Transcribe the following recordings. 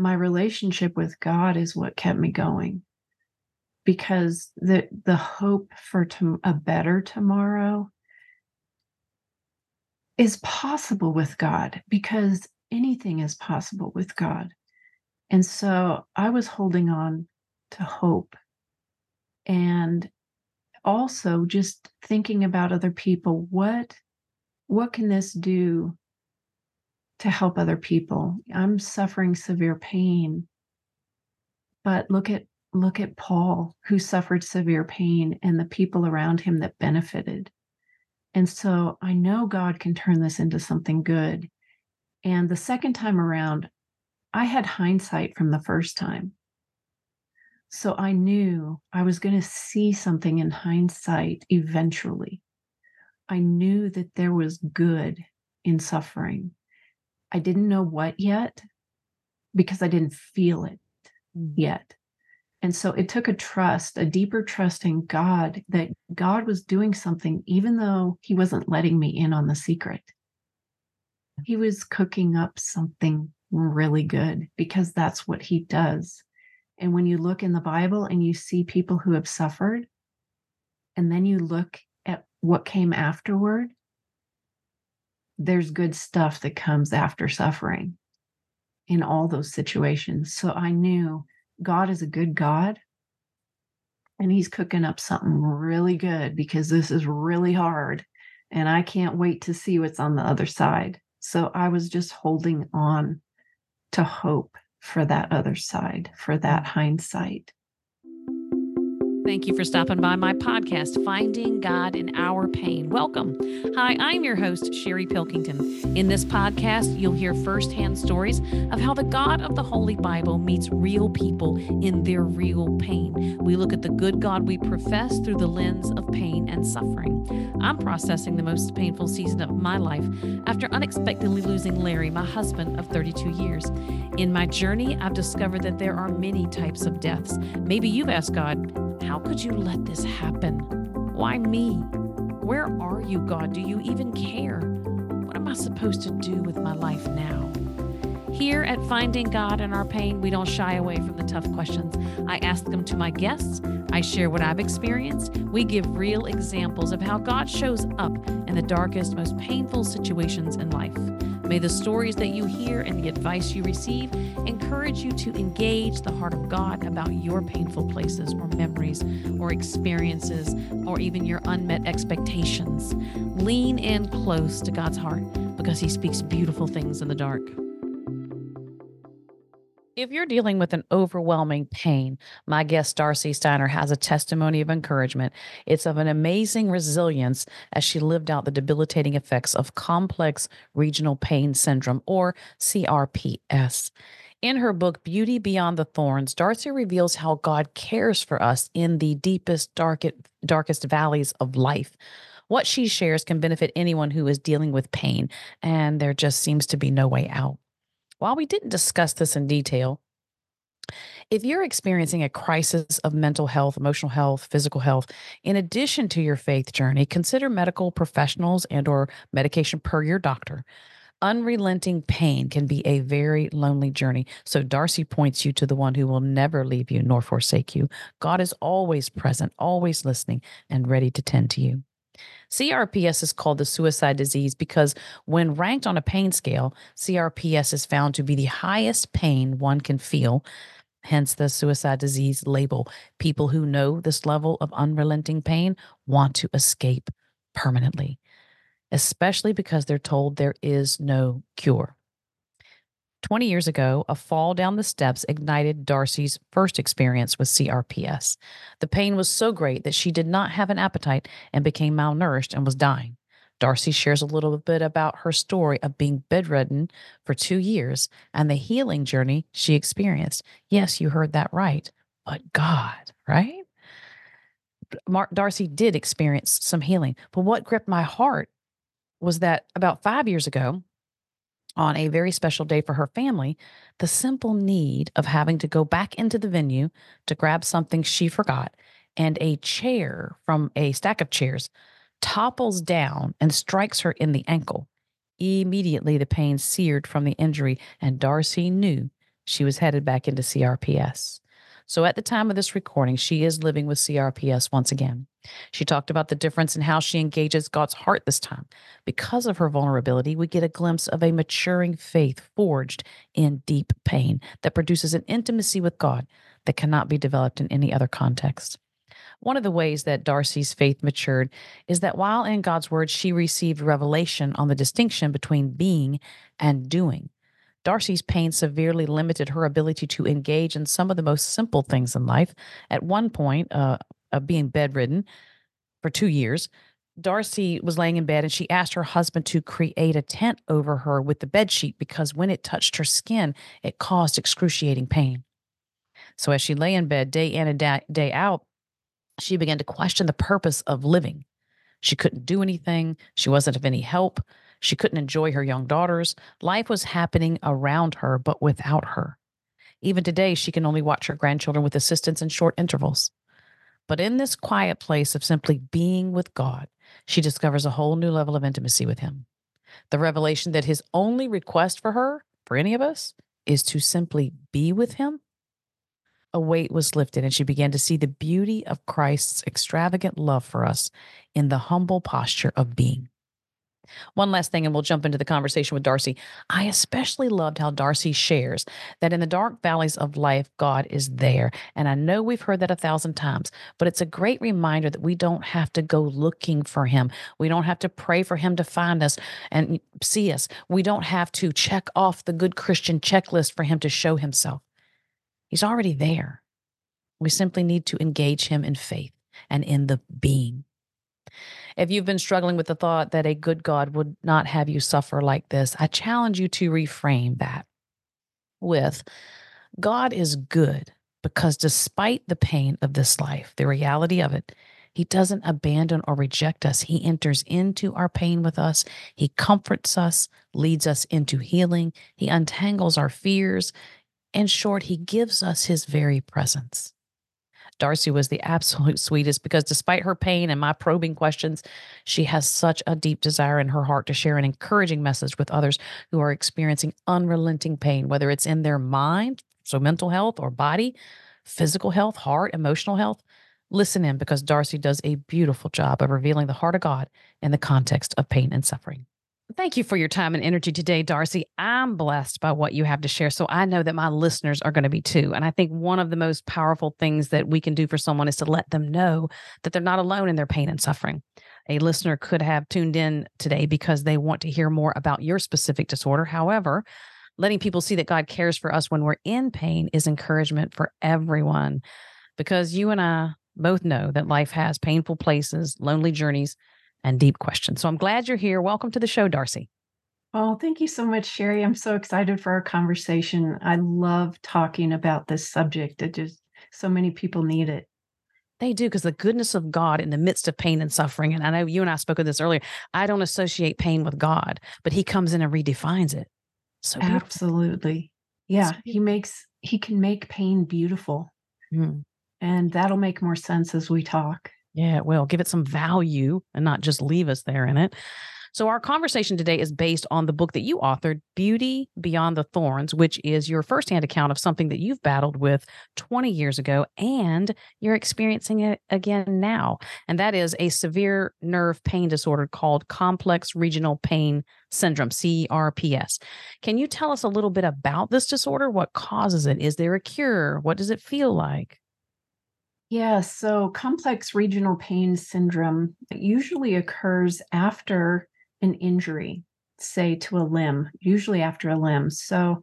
my relationship with God is what kept me going because the the hope for to, a better tomorrow is possible with God because anything is possible with God. And so I was holding on to hope and also just thinking about other people what what can this do to help other people i'm suffering severe pain but look at look at paul who suffered severe pain and the people around him that benefited and so I know God can turn this into something good. And the second time around, I had hindsight from the first time. So I knew I was going to see something in hindsight eventually. I knew that there was good in suffering. I didn't know what yet because I didn't feel it mm. yet. And so it took a trust, a deeper trust in God that God was doing something, even though He wasn't letting me in on the secret. He was cooking up something really good because that's what He does. And when you look in the Bible and you see people who have suffered, and then you look at what came afterward, there's good stuff that comes after suffering in all those situations. So I knew God is a good God and he's cooking up something really good because this is really hard and I can't wait to see what's on the other side. So I was just holding on to hope for that other side, for that hindsight. Thank you for stopping by my podcast, Finding God in Our Pain. Welcome. Hi, I'm your host, Sherry Pilkington. In this podcast, you'll hear firsthand stories of how the God of the Holy Bible meets real people in their real pain. We look at the good God we profess through the lens of pain and suffering. I'm processing the most painful season of my life after unexpectedly losing Larry, my husband of 32 years. In my journey, I've discovered that there are many types of deaths. Maybe you've asked God, how could you let this happen? Why me? Where are you, God? Do you even care? What am I supposed to do with my life now? Here at Finding God in Our Pain, we don't shy away from the tough questions. I ask them to my guests. I share what I've experienced. We give real examples of how God shows up in the darkest, most painful situations in life. May the stories that you hear and the advice you receive encourage you to engage the heart of God about your painful places or memories or experiences or even your unmet expectations. Lean in close to God's heart because He speaks beautiful things in the dark. If you're dealing with an overwhelming pain, my guest Darci Steiner has a testimony of encouragement. It's of an amazing resilience as she lived out the debilitating effects of complex regional pain syndrome, or CRPS. In her book, Beauty Beyond the Thorns, Darci reveals how God cares for us in the deepest, darkest, darkest valleys of life. What she shares can benefit anyone who is dealing with pain, and there just seems to be no way out. While we didn't discuss this in detail, if you're experiencing a crisis of mental health, emotional health, physical health, in addition to your faith journey, consider medical professionals and or medication per your doctor. Unrelenting pain can be a very lonely journey. So Darci points you to the one who will never leave you nor forsake you. God is always present, always listening and ready to tend to you. CRPS is called the suicide disease because when ranked on a pain scale, CRPS is found to be the highest pain one can feel, hence the suicide disease label. People who know this level of unrelenting pain want to escape permanently, especially because they're told there is no cure. 20 years ago, a fall down the steps ignited Darci's first experience with CRPS. The pain was so great that she did not have an appetite and became malnourished and was dying. Darci shares a little bit about her story of being bedridden for two years and the healing journey she experienced. Yes, you heard that right, but God, right? Mark Darci did experience some healing, but what gripped my heart was that about five years ago, on a very special day for her family, the simple need of having to go back into the venue to grab something she forgot and a chair from a stack of chairs topples down and strikes her in the ankle. Immediately, the pain seared from the injury, and Darci knew she was headed back into CRPS. So at the time of this recording, she is living with CRPS once again. She talked about the difference in how she engages God's heart this time. Because of her vulnerability, we get a glimpse of a maturing faith forged in deep pain that produces an intimacy with God that cannot be developed in any other context. One of the ways that Darci's faith matured is that while in God's word, she received revelation on the distinction between being and doing. Darci's pain severely limited her ability to engage in some of the most simple things in life. At one point, uh, of being bedridden for two years, Darci was laying in bed and she asked her husband to create a tent over her with the bed sheet because when it touched her skin, it caused excruciating pain. So as she lay in bed day in and day out, she began to question the purpose of living. She couldn't do anything. She wasn't of any help. She couldn't enjoy her young daughters. Life was happening around her, but without her. Even today, she can only watch her grandchildren with assistance in short intervals. But in this quiet place of simply being with God, she discovers a whole new level of intimacy with Him. The revelation that His only request for her, for any of us, is to simply be with Him. A weight was lifted, and she began to see the beauty of Christ's extravagant love for us in the humble posture of being. One last thing, and we'll jump into the conversation with Darci. I especially loved how Darci shares that in the dark valleys of life, God is there. And I know we've heard that a thousand times, but it's a great reminder that we don't have to go looking for Him. We don't have to pray for Him to find us and see us. We don't have to check off the good Christian checklist for Him to show Himself. He's already there. We simply need to engage Him in faith and in the being. If you've been struggling with the thought that a good God would not have you suffer like this, I challenge you to reframe that with God is good because despite the pain of this life, the reality of it, he doesn't abandon or reject us. He enters into our pain with us. He comforts us, leads us into healing. He untangles our fears. In short, he gives us his very presence. Darci was the absolute sweetest because despite her pain and my probing questions, she has such a deep desire in her heart to share an encouraging message with others who are experiencing unrelenting pain, whether it's in their mind, so mental health or body, physical health, heart, emotional health. Listen in because Darci does a beautiful job of revealing the heart of God in the context of pain and suffering. Thank you for your time and energy today, Darci. I'm blessed by what you have to share. So I know that my listeners are going to be too. And I think one of the most powerful things that we can do for someone is to let them know that they're not alone in their pain and suffering. A listener could have tuned in today because they want to hear more about your specific disorder. However, letting people see that God cares for us when we're in pain is encouragement for everyone because you and I both know that life has painful places, lonely journeys, and deep questions. So I'm glad you're here. Welcome to the show, Darci. Oh, thank you so much, Sherry. I'm so excited for our conversation. I love talking about this subject. It just so many people need it. They do because the goodness of God in the midst of pain and suffering. And I know you and I spoke of this earlier. I don't associate pain with God, but He comes in and redefines it. So beautiful. absolutely, yeah. He makes He can make pain beautiful, mm. and that'll make more sense as we talk. Yeah, it will. Give it some value and not just leave us there in it. So, our conversation today is based on the book that you authored, Beauty Beyond the Thorns, which is your firsthand account of something that you've battled with 20 years ago and you're experiencing it again now. And that is a severe nerve pain disorder called complex regional pain syndrome, CRPS. Can you tell us a little bit about this disorder? What causes it? Is there a cure? What does it feel like? Yeah, so complex regional pain syndrome usually occurs after an injury, say to a limb, usually after a limb. So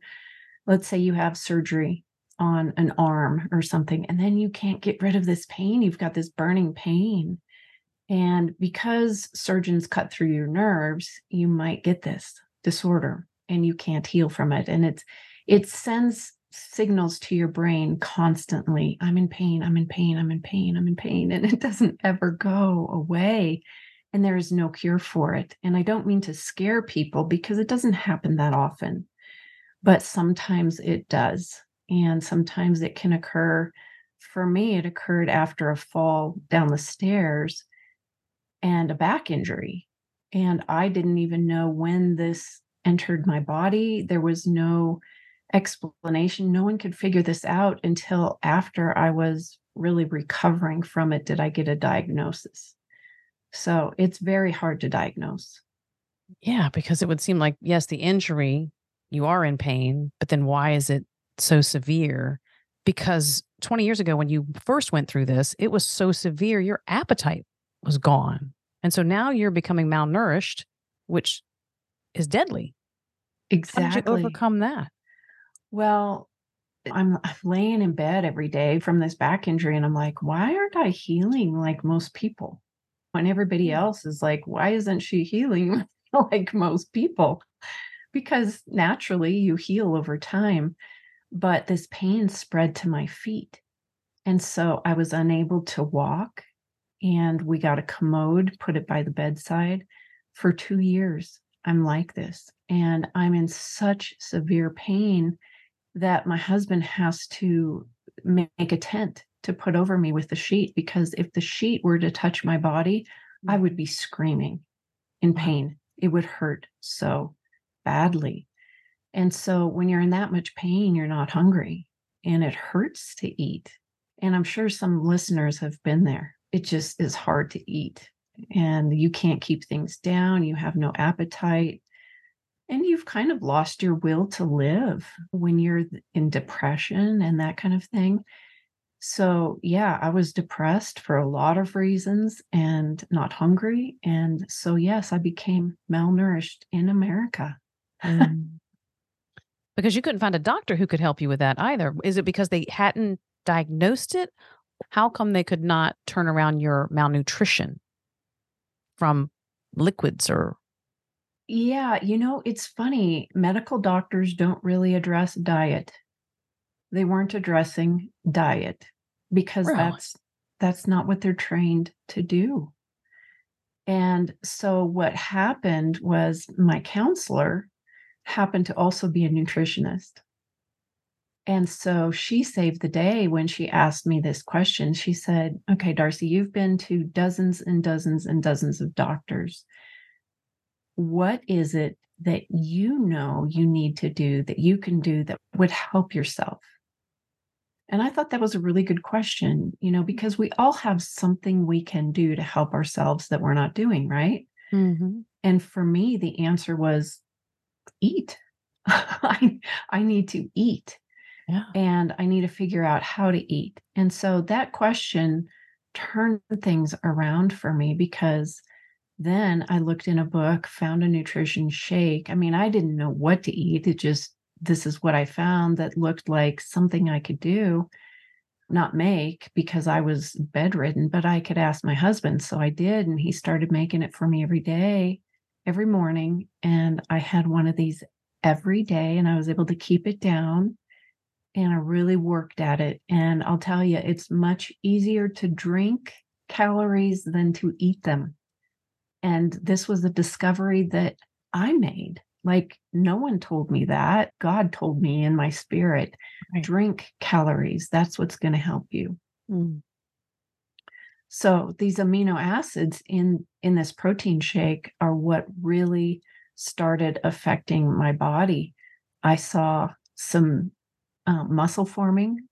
let's say you have surgery on an arm or something, and then you can't get rid of this pain. You've got this burning pain. And because surgeons cut through your nerves, you might get this disorder and you can't heal from it. And it's it sends signals to your brain constantly i'm in pain i'm in pain i'm in pain i'm in pain and it doesn't ever go away and there is no cure for it. And i don't mean to scare people because it doesn't happen that often but sometimes it does. And sometimes it can occur for me it occurred after a fall down the stairs and a back injury. And i didn't even know when this entered my body. There was no explanation. No one could figure this out until after I was really recovering from it did I get a diagnosis. So it's very hard to diagnose. Yeah, because it would seem like, yes, the injury, you are in pain, but then why is it so severe? Because 20 years ago, when you first went through this, it was so severe, your appetite was gone. And so now you're becoming malnourished, which is deadly. Exactly. How did you overcome that? Well, I'm, I'm laying in bed every day from this back injury, and I'm like, why aren't I healing like most people? When everybody Mm. else is like, why isn't she healing like most people? Because naturally you heal over time. But this pain spread to my feet. And so I was unable to walk. And we got a commode, put it by the bedside. For two years, I'm like this. And I'm in such severe pain that my husband has to make a tent to put over me with the sheet because if the sheet were to touch my body, I mm. would be screaming in pain. It would hurt so badly. And so when you're in that much pain, you're not hungry and it hurts to eat. And I'm sure some listeners have been there. It just is hard to eat and you can't keep things down. You have no appetite. And you've kind of lost your will to live when you're in depression and that kind of thing. So, yeah, I was depressed for a lot of reasons and not hungry. And so, yes, I became malnourished in America. Mm. because you couldn't find a doctor who could help you with that either. Is it because they hadn't diagnosed it? How come they could not turn around your malnutrition from liquids or Yeah, you know, it's funny. Medical doctors don't really address diet. They weren't addressing diet because Really? that's that's not what they're trained to do. And so what happened was my counselor happened to also be a nutritionist. And so she saved the day when she asked me this question. She said, Okay, Darci, you've been to dozens and dozens and dozens of doctors. What is it that you know you need to do that you can do that would help yourself? And I thought that was a really good question, you know, because we all have something we can do to help ourselves that we're not doing, right? Mhm. And for me, the answer was eat. I, I need to eat Yeah. and I need to figure out how to eat. And so that question turned things around for me because then I looked in a book, found a nutrition shake. I mean, I didn't know what to eat. It just, this is what I found that looked like something I could do, not make because I was bedridden, but I could ask my husband. So I did. And he started making it for me every day, every morning. And I had one of these every day and I was able to keep it down and I really worked at it. And I'll tell you, it's much easier to drink calories than to eat them. And this was a discovery that I made. Like, no one told me that. God told me in my spirit Right. drink calories. That's what's going to help you. Mm. So these amino acids in in this protein shake are what really started affecting my body. I saw some uh, muscle forming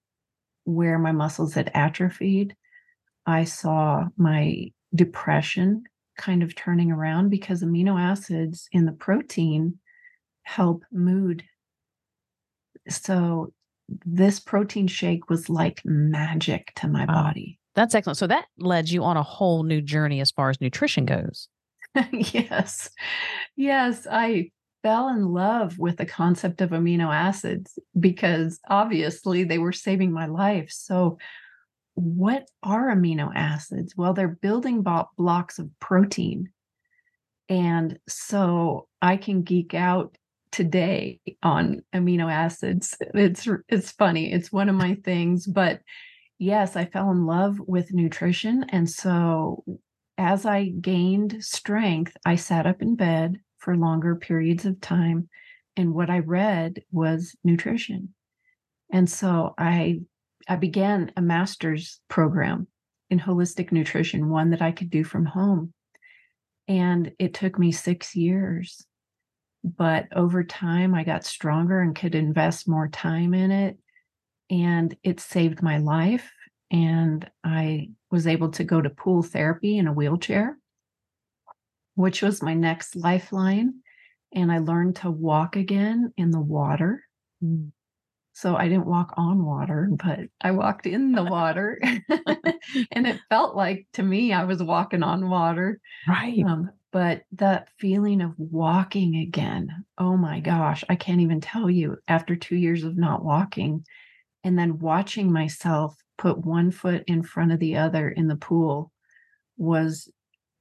where my muscles had atrophied. I saw my depression kind of turning around because amino acids in the protein help mood. So this protein shake was like magic to my body. That's excellent. So that led you on a whole new journey as far as nutrition goes. yes. Yes. I fell in love with the concept of amino acids because obviously they were saving my life. So, what are amino acids? Well, they're building blocks of protein. And so I can geek out today on amino acids. It's it's funny. It's one of my things, but yes, I fell in love with nutrition and so as I gained strength, I sat up in bed for longer periods of time. And what I read was nutrition. And so I I began a master's program in holistic nutrition, one that I could do from home. And it took me six years but over time I got stronger and could invest more time in it. And it saved my life. And I was able to go to pool therapy in a wheelchair, which was my next lifeline. And I learned to walk again in the water. Mm. So I didn't walk on water, but I walked in the water. and it felt like to me, I was walking on water. Right. Um, but that feeling of walking again, oh my gosh, I can't even tell you after two years of not walking and then watching myself put one foot in front of the other in the pool was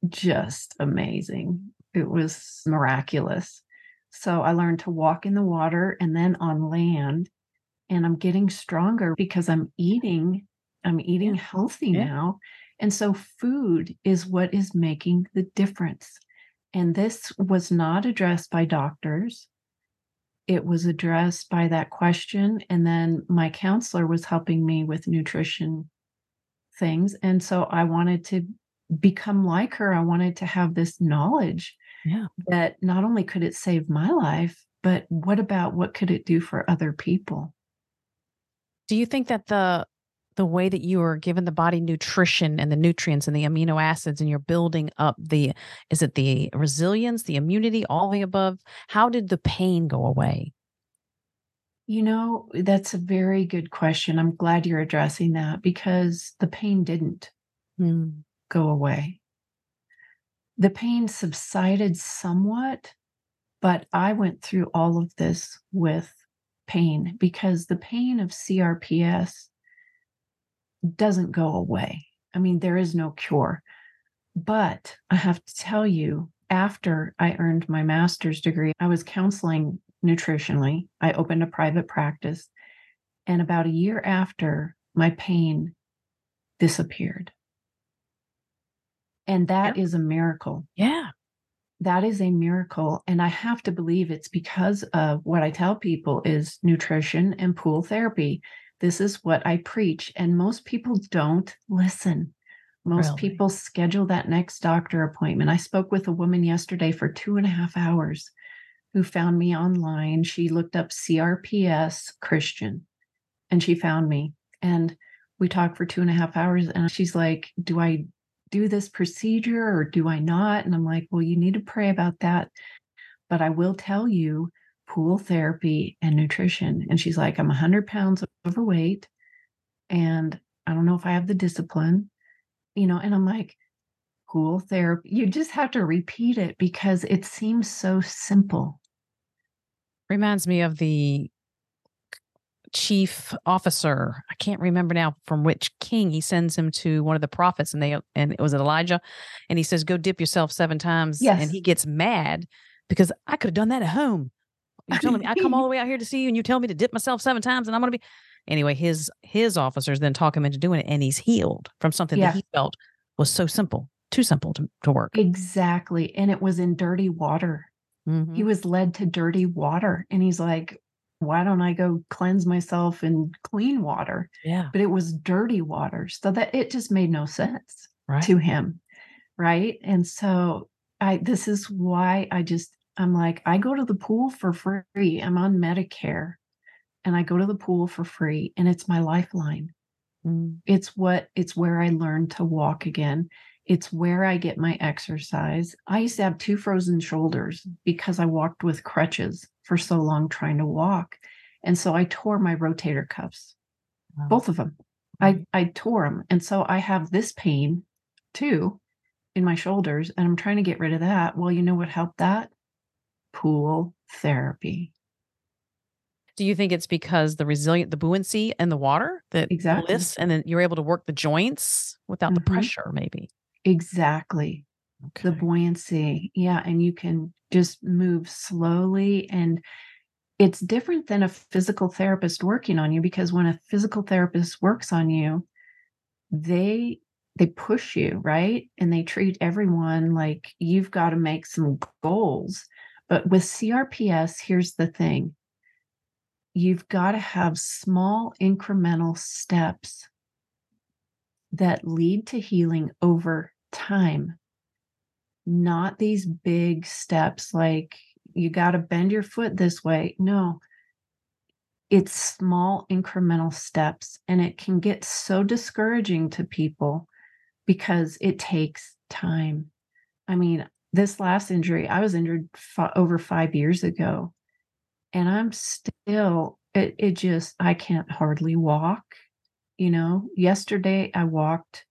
just amazing. It was miraculous. So I learned to walk in the water and then on land and I'm getting stronger because I'm eating I'm eating Yeah. healthy Yeah. now. And so food is what is making the difference. And this was not addressed by doctors. It was addressed by that question and then my counselor was helping me with nutrition things and so I wanted to become like her. I wanted to have this knowledge Yeah. that not only could it save my life, but what about what could it do for other people? Do you think that the the way that you are giving the body nutrition and the nutrients and the amino acids and you're building up the is it the resilience, the immunity, all the above? How did the pain go away? You know, that's a very good question. I'm glad you're addressing that because the pain didn't Mm. go away. The pain subsided somewhat, but I went through all of this with pain because the pain of CRPS doesn't go away. I mean, there is no cure. But I have to tell you, after I earned my master's degree, I was counseling nutritionally. I opened a private practice. And about a year after, my pain disappeared. And that is a miracle. Yeah. That is a miracle. And I have to believe it's because of what I tell people is nutrition and pool therapy. This is what I preach. And most people don't listen. Most Really? people schedule that next doctor appointment. I spoke with a woman yesterday for two and a half hours who found me online. She looked up CRPS Christian and she found me. And we talked for two and a half hours. And she's like, Do I do this procedure or do I not? And I'm like, Well, you need to pray about that. But I will tell you pool therapy and nutrition. And she's like, I'm 100 pounds overweight and I don't know if I have the discipline, you know. And I'm like, Pool therapy. You just have to repeat it because it seems so simple. Reminds me of the chief officer. I can't remember now from which king he sends him to one of the prophets and they and it was Elijah and he says go dip yourself seven times Yes. and he gets mad because I could have done that at home. You telling me I come all the way out here to see you and you tell me to dip myself seven times and I'm going to be anyway his his officers then talk him into doing it and he's healed from something Yeah. that he felt was so simple, too simple to, to work. Exactly. And it was in dirty water. Mhm. He was led to dirty water. And he's like, Why don't I go cleanse myself in clean water? yeah, But it was dirty water. So that it just made no sense. right. to him right and so i this is why i just i'm like i go to the pool for free i'm on medicare and i go to the pool for free and it's my lifeline Mm. it's what it's where i learn to walk again it's where i get my exercise i used to have two frozen shoulders because i walked with crutches for so long trying to walk and so i tore my rotator cuffs Wow. both of them I I tore them, and so I have this pain too in my shoulders, and I'm trying to get rid of that. Well, you know what helped that? Pool therapy. Do you think it's because the resilient, the buoyancy and the water that Exactly. lifts, and then you're able to work the joints without the Mhm. pressure? Maybe. Exactly. The buoyancy. Yeah, and you can just move slowly and it's different than a physical therapist working on you because when a physical therapist works on you, they they push you, right? And they treat everyone like you've got to make some goals. But with CRPS, here's the thing. You've got to have small incremental steps that lead to healing over time. Not these big steps like you got to bend your foot this way. No, it's small incremental steps. And it can get so discouraging to people because it takes time. I mean, this last injury, I was injured f- over five years ago, and I'm still, it, it just, I can't hardly walk. You know, yesterday I walked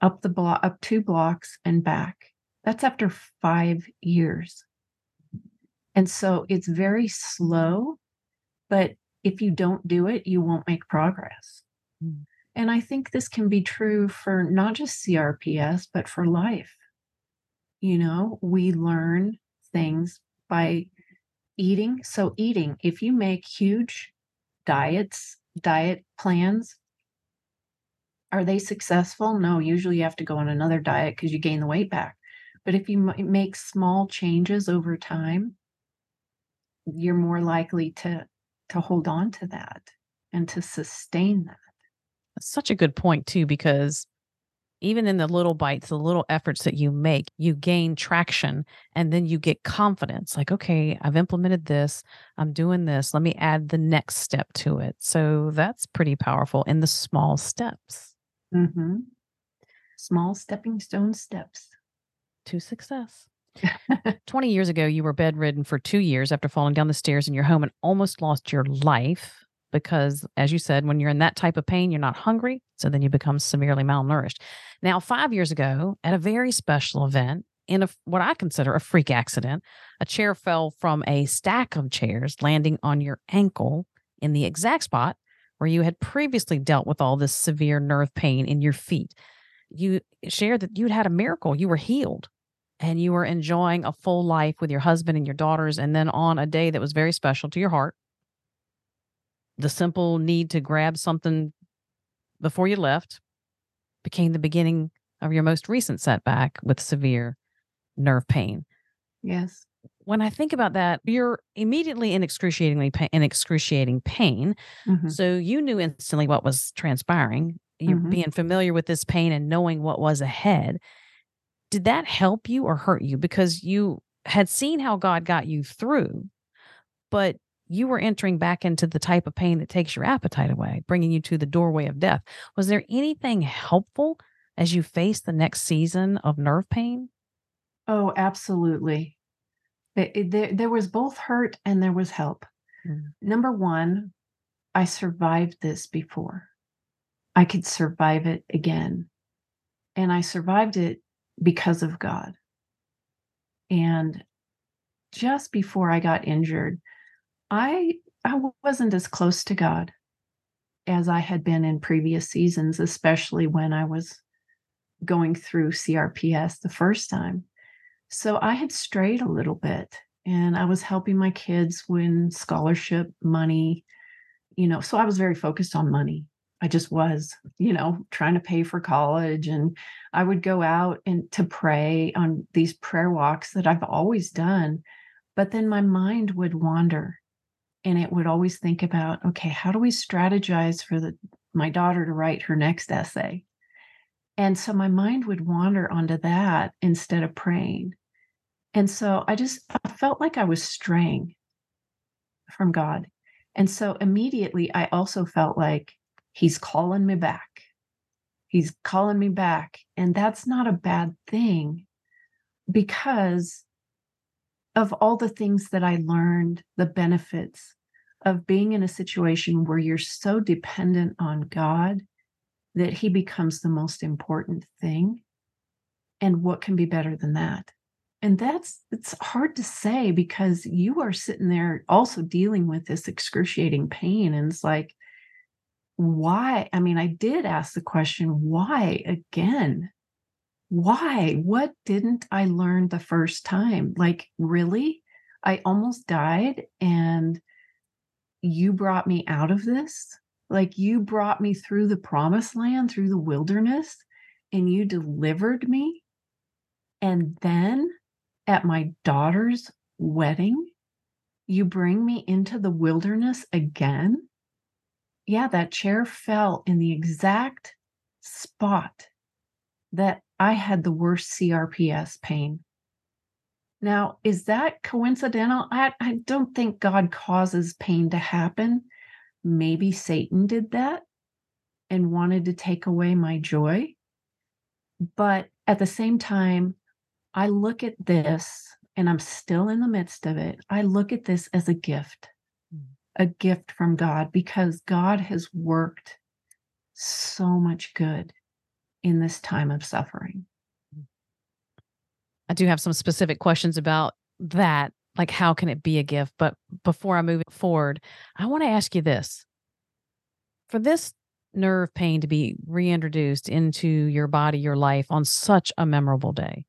up the block, up two blocks and back. That's after five years. And so it's very slow, but if you don't do it, you won't make progress. Mm. And I think this can be true for not just CRPS, but for life. You know, we learn things by eating. So, eating, if you make huge diets, diet plans, are they successful? No, usually you have to go on another diet because you gain the weight back. But if you make small changes over time, you're more likely to to hold on to that and to sustain that. That's such a good point too because even in the little bites, the little efforts that you make, you gain traction and then you get confidence like, okay, I've implemented this, I'm doing this, let me add the next step to it. So that's pretty powerful in the small steps. Mm-hmm. Small stepping stone steps to success. 20 years ago, you were bedridden for two years after falling down the stairs in your home and almost lost your life because, as you said, when you're in that type of pain, you're not hungry. So then you become severely malnourished. Now, five years ago, at a very special event, in a, what I consider a freak accident, a chair fell from a stack of chairs, landing on your ankle in the exact spot where you had previously dealt with all this severe nerve pain in your feet. You shared that you'd had a miracle. You were healed and you were enjoying a full life with your husband and your daughters. And then on a day that was very special to your heart, the simple need to grab something before you left became the beginning of your most recent setback with severe nerve pain. Yes when I think about that, you're immediately in excruciatingly pain, in excruciating pain. Mm-hmm. So you knew instantly what was transpiring. You're mm-hmm. being familiar with this pain and knowing what was ahead. Did that help you or hurt you? Because you had seen how God got you through, but you were entering back into the type of pain that takes your appetite away, bringing you to the doorway of death. Was there anything helpful as you face the next season of nerve pain? Oh, absolutely there, there was both hurt and there was help. Mm. Number one, I survived this before. I could survive it again. And I survived it because of God. And just before I got injured, I I wasn't as close to God as I had been in previous seasons, especially when I was going through CRPS the first time. So I had strayed a little bit and I was helping my kids win scholarship money, you know, so I was very focused on money. I just was, you know, trying to pay for college and I would go out and to pray on these prayer walks that I've always done. But then my mind would wander and it would always think about, okay, how do we strategize for the my daughter to write her next essay? And so my mind would wander onto that instead of praying. And so I just I felt like I was straying from God. And so immediately I also felt like he's calling me back. He's calling me back. And that's not a bad thing because of all the things that I learned, the benefits of being in a situation where you're so dependent on God that he becomes the most important thing. And what can be better than that? And that's it's hard to say because you are sitting there also dealing with this excruciating pain. And it's like, why? I mean, I did ask the question, why again? Why? What didn't I learn the first time? Like, really? I almost died and you brought me out of this? Like you brought me through the promised land, through the wilderness, and you delivered me. And then at my daughter's wedding, you bring me into the wilderness again? Yeah, that chair fell in the exact spot that I had the worst CRPS pain. Now, is that coincidental? I, I don't think God causes pain to happen. Maybe Satan did that and wanted to take away my joy. But at the same time, I look at this and I'm still in the midst of it. I look at this as a gift. A gift from God, because God has worked so much good in this time of suffering. I do have some specific questions about that. Like, how can it be a gift? But before I move forward, I want to ask you this for this nerve pain to be reintroduced into your body, your life on such a memorable day,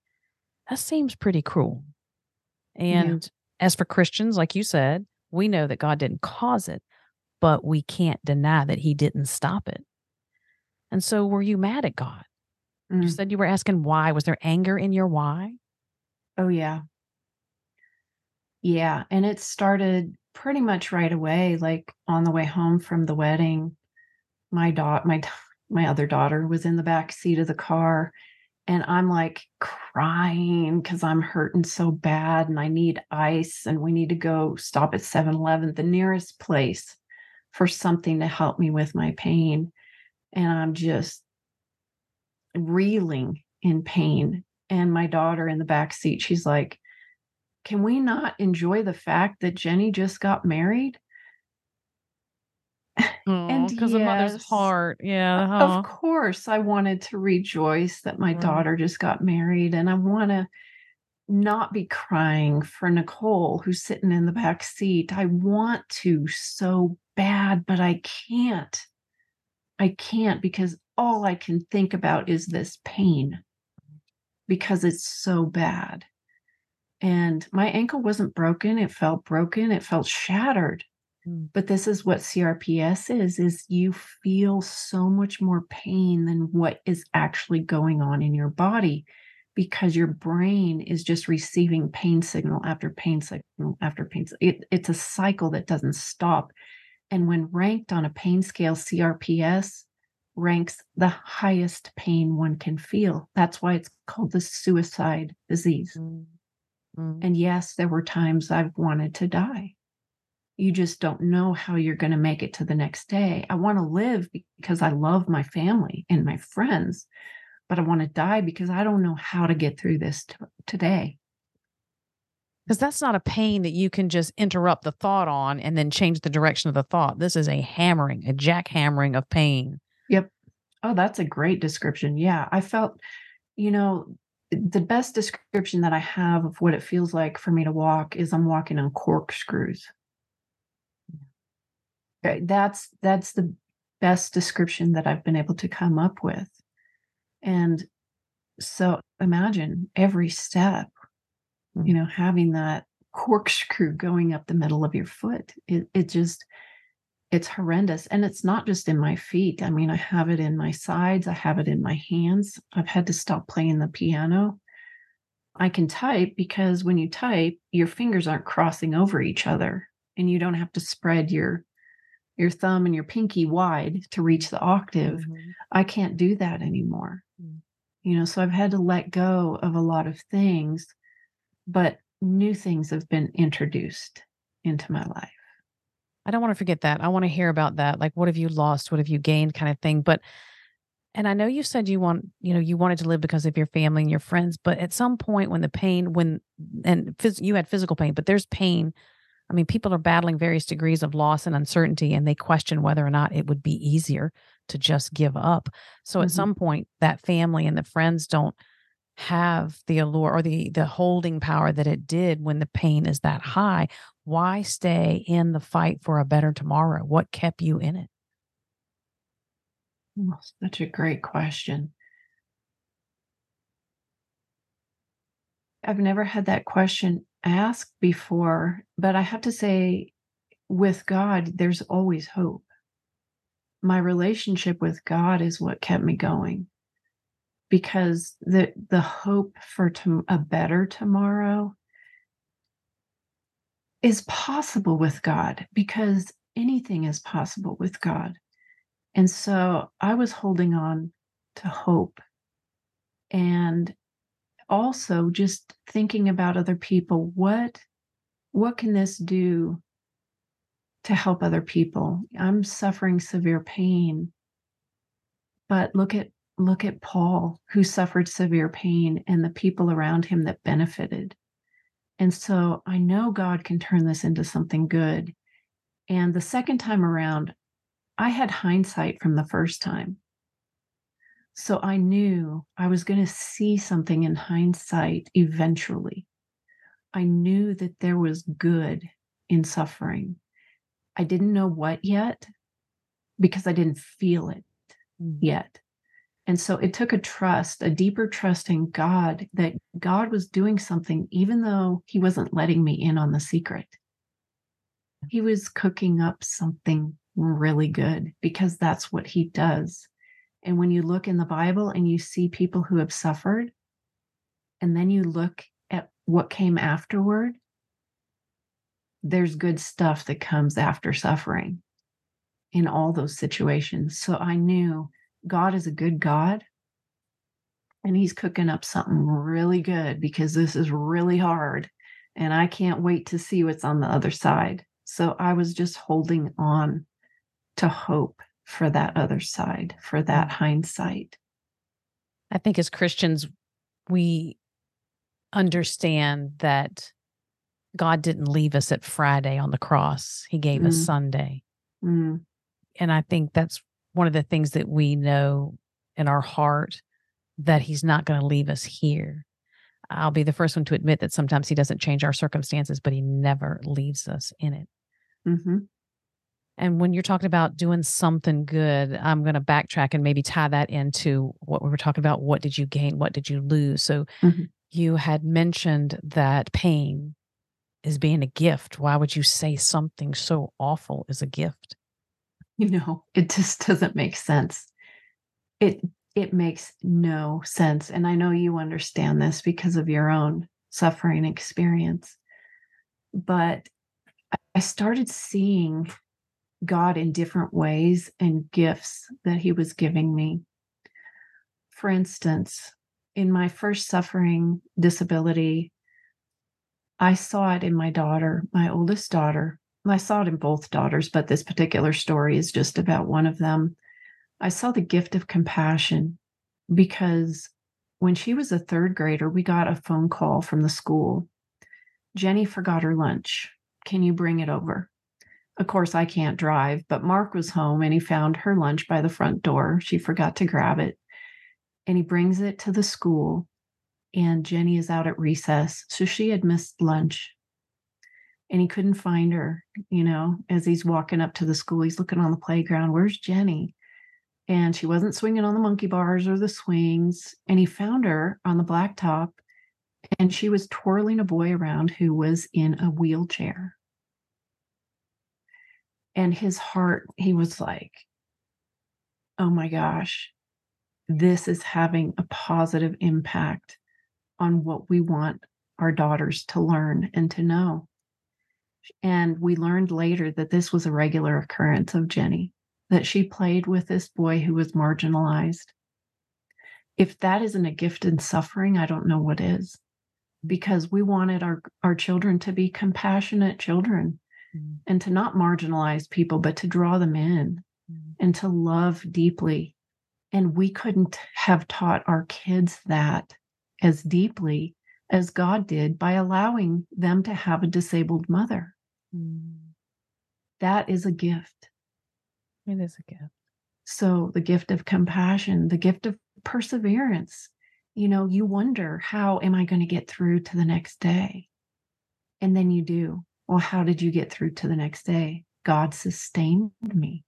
that seems pretty cruel. And yeah. as for Christians, like you said, we know that God didn't cause it, but we can't deny that He didn't stop it. And so, were you mad at God? Mm. You said you were asking why. Was there anger in your why? Oh, yeah. Yeah. And it started pretty much right away, like on the way home from the wedding. My daughter, my my other daughter was in the back seat of the car and I'm like crying because I'm hurting so bad and I need ice and we need to go stop at 7-Eleven, the nearest place for something to help me with my pain. And I'm just reeling in pain and my daughter in the back seat she's like can we not enjoy the fact that jenny just got married because yes, of mother's heart yeah of course i wanted to rejoice that my mm. daughter just got married and i want to not be crying for nicole who's sitting in the back seat i want to so bad but i can't i can't because all i can think about is this pain because it's so bad. And my ankle wasn't broken, it felt broken, it felt shattered. But this is what CRPS is is you feel so much more pain than what is actually going on in your body because your brain is just receiving pain signal after pain signal after pain. It, it's a cycle that doesn't stop. And when ranked on a pain scale, CRPS ranks the highest pain one can feel. That's why it's called the suicide disease. Mm-hmm. And yes, there were times I've wanted to die. You just don't know how you're going to make it to the next day. I want to live because I love my family and my friends, but I want to die because I don't know how to get through this t- today. Because that's not a pain that you can just interrupt the thought on and then change the direction of the thought. This is a hammering, a jackhammering of pain Yep. Oh, that's a great description. Yeah. I felt, you know, the best description that I have of what it feels like for me to walk is I'm walking on corkscrews. That's that's the best description that I've been able to come up with. And so imagine every step, you mm. know, having that corkscrew going up the middle of your foot. It it just it's horrendous. And it's not just in my feet. I mean, I have it in my sides, I have it in my hands. I've had to stop playing the piano. I can type because when you type, your fingers aren't crossing over each other and you don't have to spread your your thumb and your pinky wide to reach the octave. Mm-hmm. I can't do that anymore. Mm-hmm. You know, so I've had to let go of a lot of things, but new things have been introduced into my life. I don't want to forget that. I want to hear about that. Like, what have you lost? What have you gained kind of thing. But, and I know you said you want, you know, you wanted to live because of your family and your friends, but at some point when the pain, when, and phys- you had physical pain, but there's pain. I mean, people are battling various degrees of loss and uncertainty, and they question whether or not it would be easier to just give up. So mm-hmm. at some point, that family and the friends don't have the allure or the the holding power that it did when the pain is that high why stay in the fight for a better tomorrow what kept you in it oh, such a great question i've never had that question asked before but i have to say with god there's always hope my relationship with god is what kept me going because the the hope for to, a better tomorrow is possible with God because anything is possible with God. And so I was holding on to hope and also just thinking about other people. What what can this do to help other people? I'm suffering severe pain. But look at look at Paul, who suffered severe pain, and the people around him that benefited. And so I know God can turn this into something good. And the second time around, I had hindsight from the first time. So I knew I was going to see something in hindsight eventually. I knew that there was good in suffering. I didn't know what yet because I didn't feel it mm. yet. And so it took a trust, a deeper trust in God that God was doing something, even though He wasn't letting me in on the secret. He was cooking up something really good because that's what He does. And when you look in the Bible and you see people who have suffered, and then you look at what came afterward, there's good stuff that comes after suffering in all those situations. So I knew God is a good God and he's cooking up something really good because this is really hard and I can't wait to see what's on the other side. So I was just holding on to hope for that other side, for that hindsight. I think as Christians, we understand that God didn't leave us at Friday on the cross, He gave mm. us Sunday. Mm. And I think that's one of the things that we know in our heart that he's not going to leave us here. I'll be the first one to admit that sometimes he doesn't change our circumstances, but he never leaves us in it. Mm-hmm. And when you're talking about doing something good, I'm going to backtrack and maybe tie that into what we were talking about. What did you gain? What did you lose? So mm-hmm. you had mentioned that pain is being a gift. Why would you say something so awful is a gift? you know it just doesn't make sense it it makes no sense and i know you understand this because of your own suffering experience but i started seeing god in different ways and gifts that he was giving me for instance in my first suffering disability i saw it in my daughter my oldest daughter I saw it in both daughters, but this particular story is just about one of them. I saw the gift of compassion because when she was a third grader, we got a phone call from the school. Jenny forgot her lunch. Can you bring it over? Of course, I can't drive, but Mark was home and he found her lunch by the front door. She forgot to grab it. And he brings it to the school, and Jenny is out at recess. So she had missed lunch and he couldn't find her. You know, as he's walking up to the school, he's looking on the playground. Where's Jenny? And she wasn't swinging on the monkey bars or the swings. And he found her on the blacktop, and she was twirling a boy around who was in a wheelchair. And his heart, he was like, oh my gosh, this is having a positive impact on what we want our daughters to learn and to know. And we learned later that this was a regular occurrence of Jenny, that she played with this boy who was marginalized. If that isn't a gift in suffering, I don't know what is. Because we wanted our, our children to be compassionate children mm. and to not marginalize people, but to draw them in mm. and to love deeply. And we couldn't have taught our kids that as deeply as God did by allowing them to have a disabled mother. Mm. That is a gift. It is a gift. So, the gift of compassion, the gift of perseverance. You know, you wonder, how am I going to get through to the next day? And then you do. Well, how did you get through to the next day? God sustained me.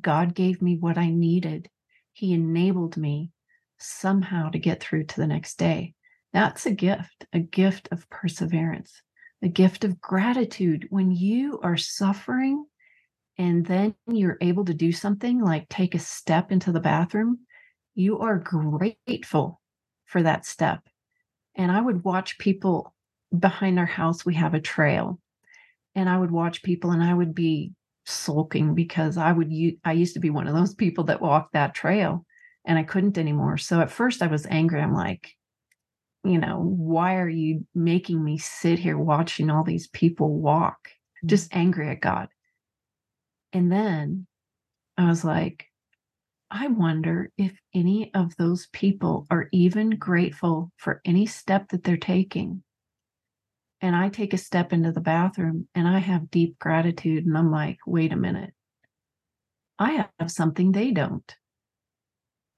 God gave me what I needed. He enabled me somehow to get through to the next day. That's a gift, a gift of perseverance, a gift of gratitude. When you are suffering and then you're able to do something like take a step into the bathroom, you are grateful for that step. And I would watch people behind our house, we have a trail. And I would watch people and I would be sulking because I would I used to be one of those people that walked that trail and I couldn't anymore. So at first I was angry. I'm like, you know, why are you making me sit here watching all these people walk? Mm. Just angry at God. And then I was like, I wonder if any of those people are even grateful for any step that they're taking. And I take a step into the bathroom and I have deep gratitude. And I'm like, wait a minute. I have something they don't.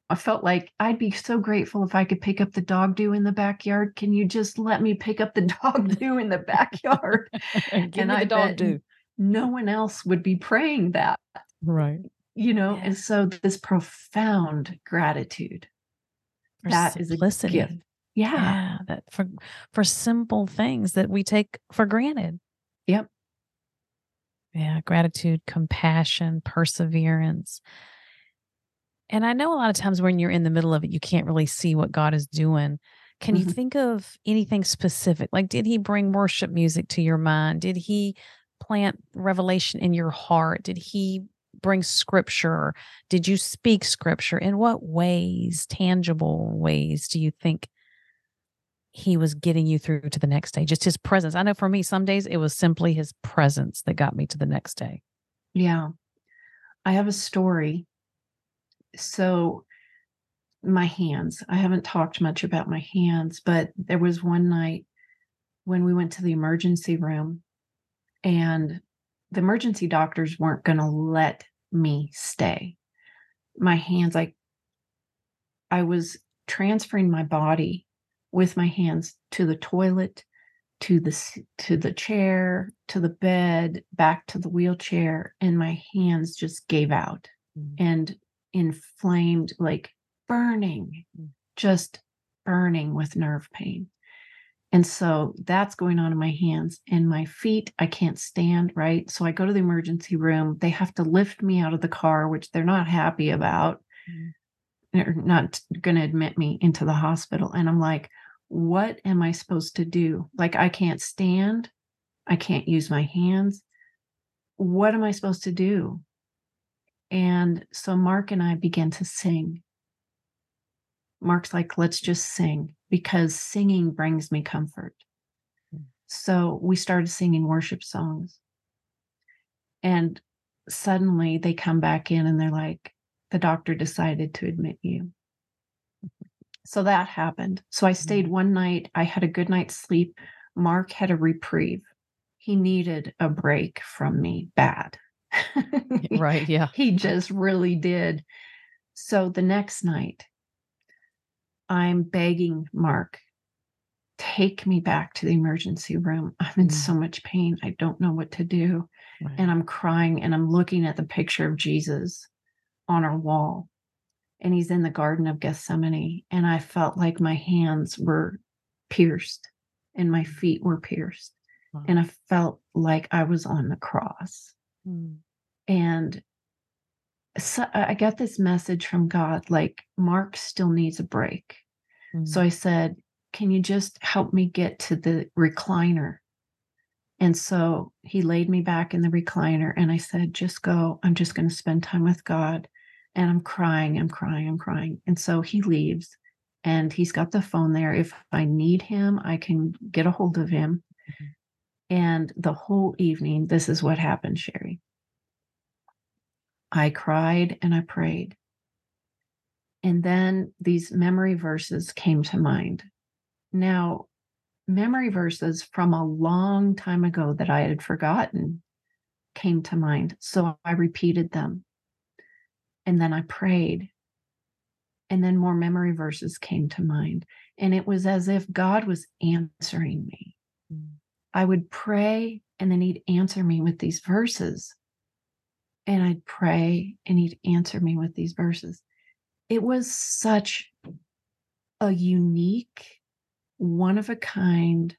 I felt like I'd be so grateful if I could pick up the dog do in the backyard. Can you just let me pick up the dog do in the backyard? Give and me the I dog do. no one else would be praying that, Right. you know? Yeah. And so this profound gratitude, For that is simplicity. a gift. Yeah. Yeah, that for for simple things that we take for granted. Yep. Yeah, gratitude, compassion, perseverance. And I know a lot of times when you're in the middle of it, you can't really see what God is doing. Can you Mhm. think of anything specific? Like, did he bring worship music to your mind? Did he plant revelation in your heart? Did he bring scripture? Did you speak scripture? In what ways, tangible ways, do you think he was getting you through to the next day? Just his presence. I know for me, some days it was simply his presence that got me to the next day. Yeah. I have a story. So, my hands, I haven't talked much about my hands, but there was one night when we went to the emergency room and the emergency doctors weren't going to let me stay. My hands, i I was transferring my body with my hands to the toilet to the to the chair to the bed back to the wheelchair and my hands just gave out Mm. and inflamed like burning Mm. just burning with nerve pain and so that's going on in my hands and my feet i can't stand right so i go to the emergency room they have to lift me out of the car which they're not happy about Mm. They're not going to admit me into the hospital and i'm like what am i supposed to do? Like i can't stand i can't use my hands. What am i supposed to do? And so mark and i began to sing. Mark's like let's just sing because singing brings me comfort. Mm. so we started singing worship songs. And suddenly they come back in and they're like the doctor decided to admit you so that happened. So I stayed one night. I had a good night's sleep. Mark had a reprieve. He needed a break from me bad. Right. Yeah. he just really did. So the next night, I'm begging Mark, take me back to the emergency room. I'm in Mm. so much pain. I don't know what to do. Right. And I'm crying and I'm looking at the picture of Jesus on our wall. And he's in the Garden of Gethsemane. And I felt like my hands were pierced and my feet were pierced. Wow. And I felt like I was on the cross. Mm. And so I got this message from God like, Mark still needs a break. So Mm. I said, Can you just help me get to the recliner? And so he laid me back in the recliner and I said, Just go. I'm just going to spend time with God. And I'm crying, I'm crying, I'm crying. And so he leaves and he's got the phone there. If I need him, I can get a hold of him. Mhm. And the whole evening, this is what happened, Sherry. I cried and I prayed. And then these memory verses came to mind. Now, memory verses from a long time ago that I had forgotten came to mind. So I repeated them. And then I prayed. And then more memory verses came to mind. And it was as if God was answering me. Mm. I would pray, and then He'd answer me with these verses. And I'd pray, and He'd answer me with these verses. It was such a unique, one of a kind,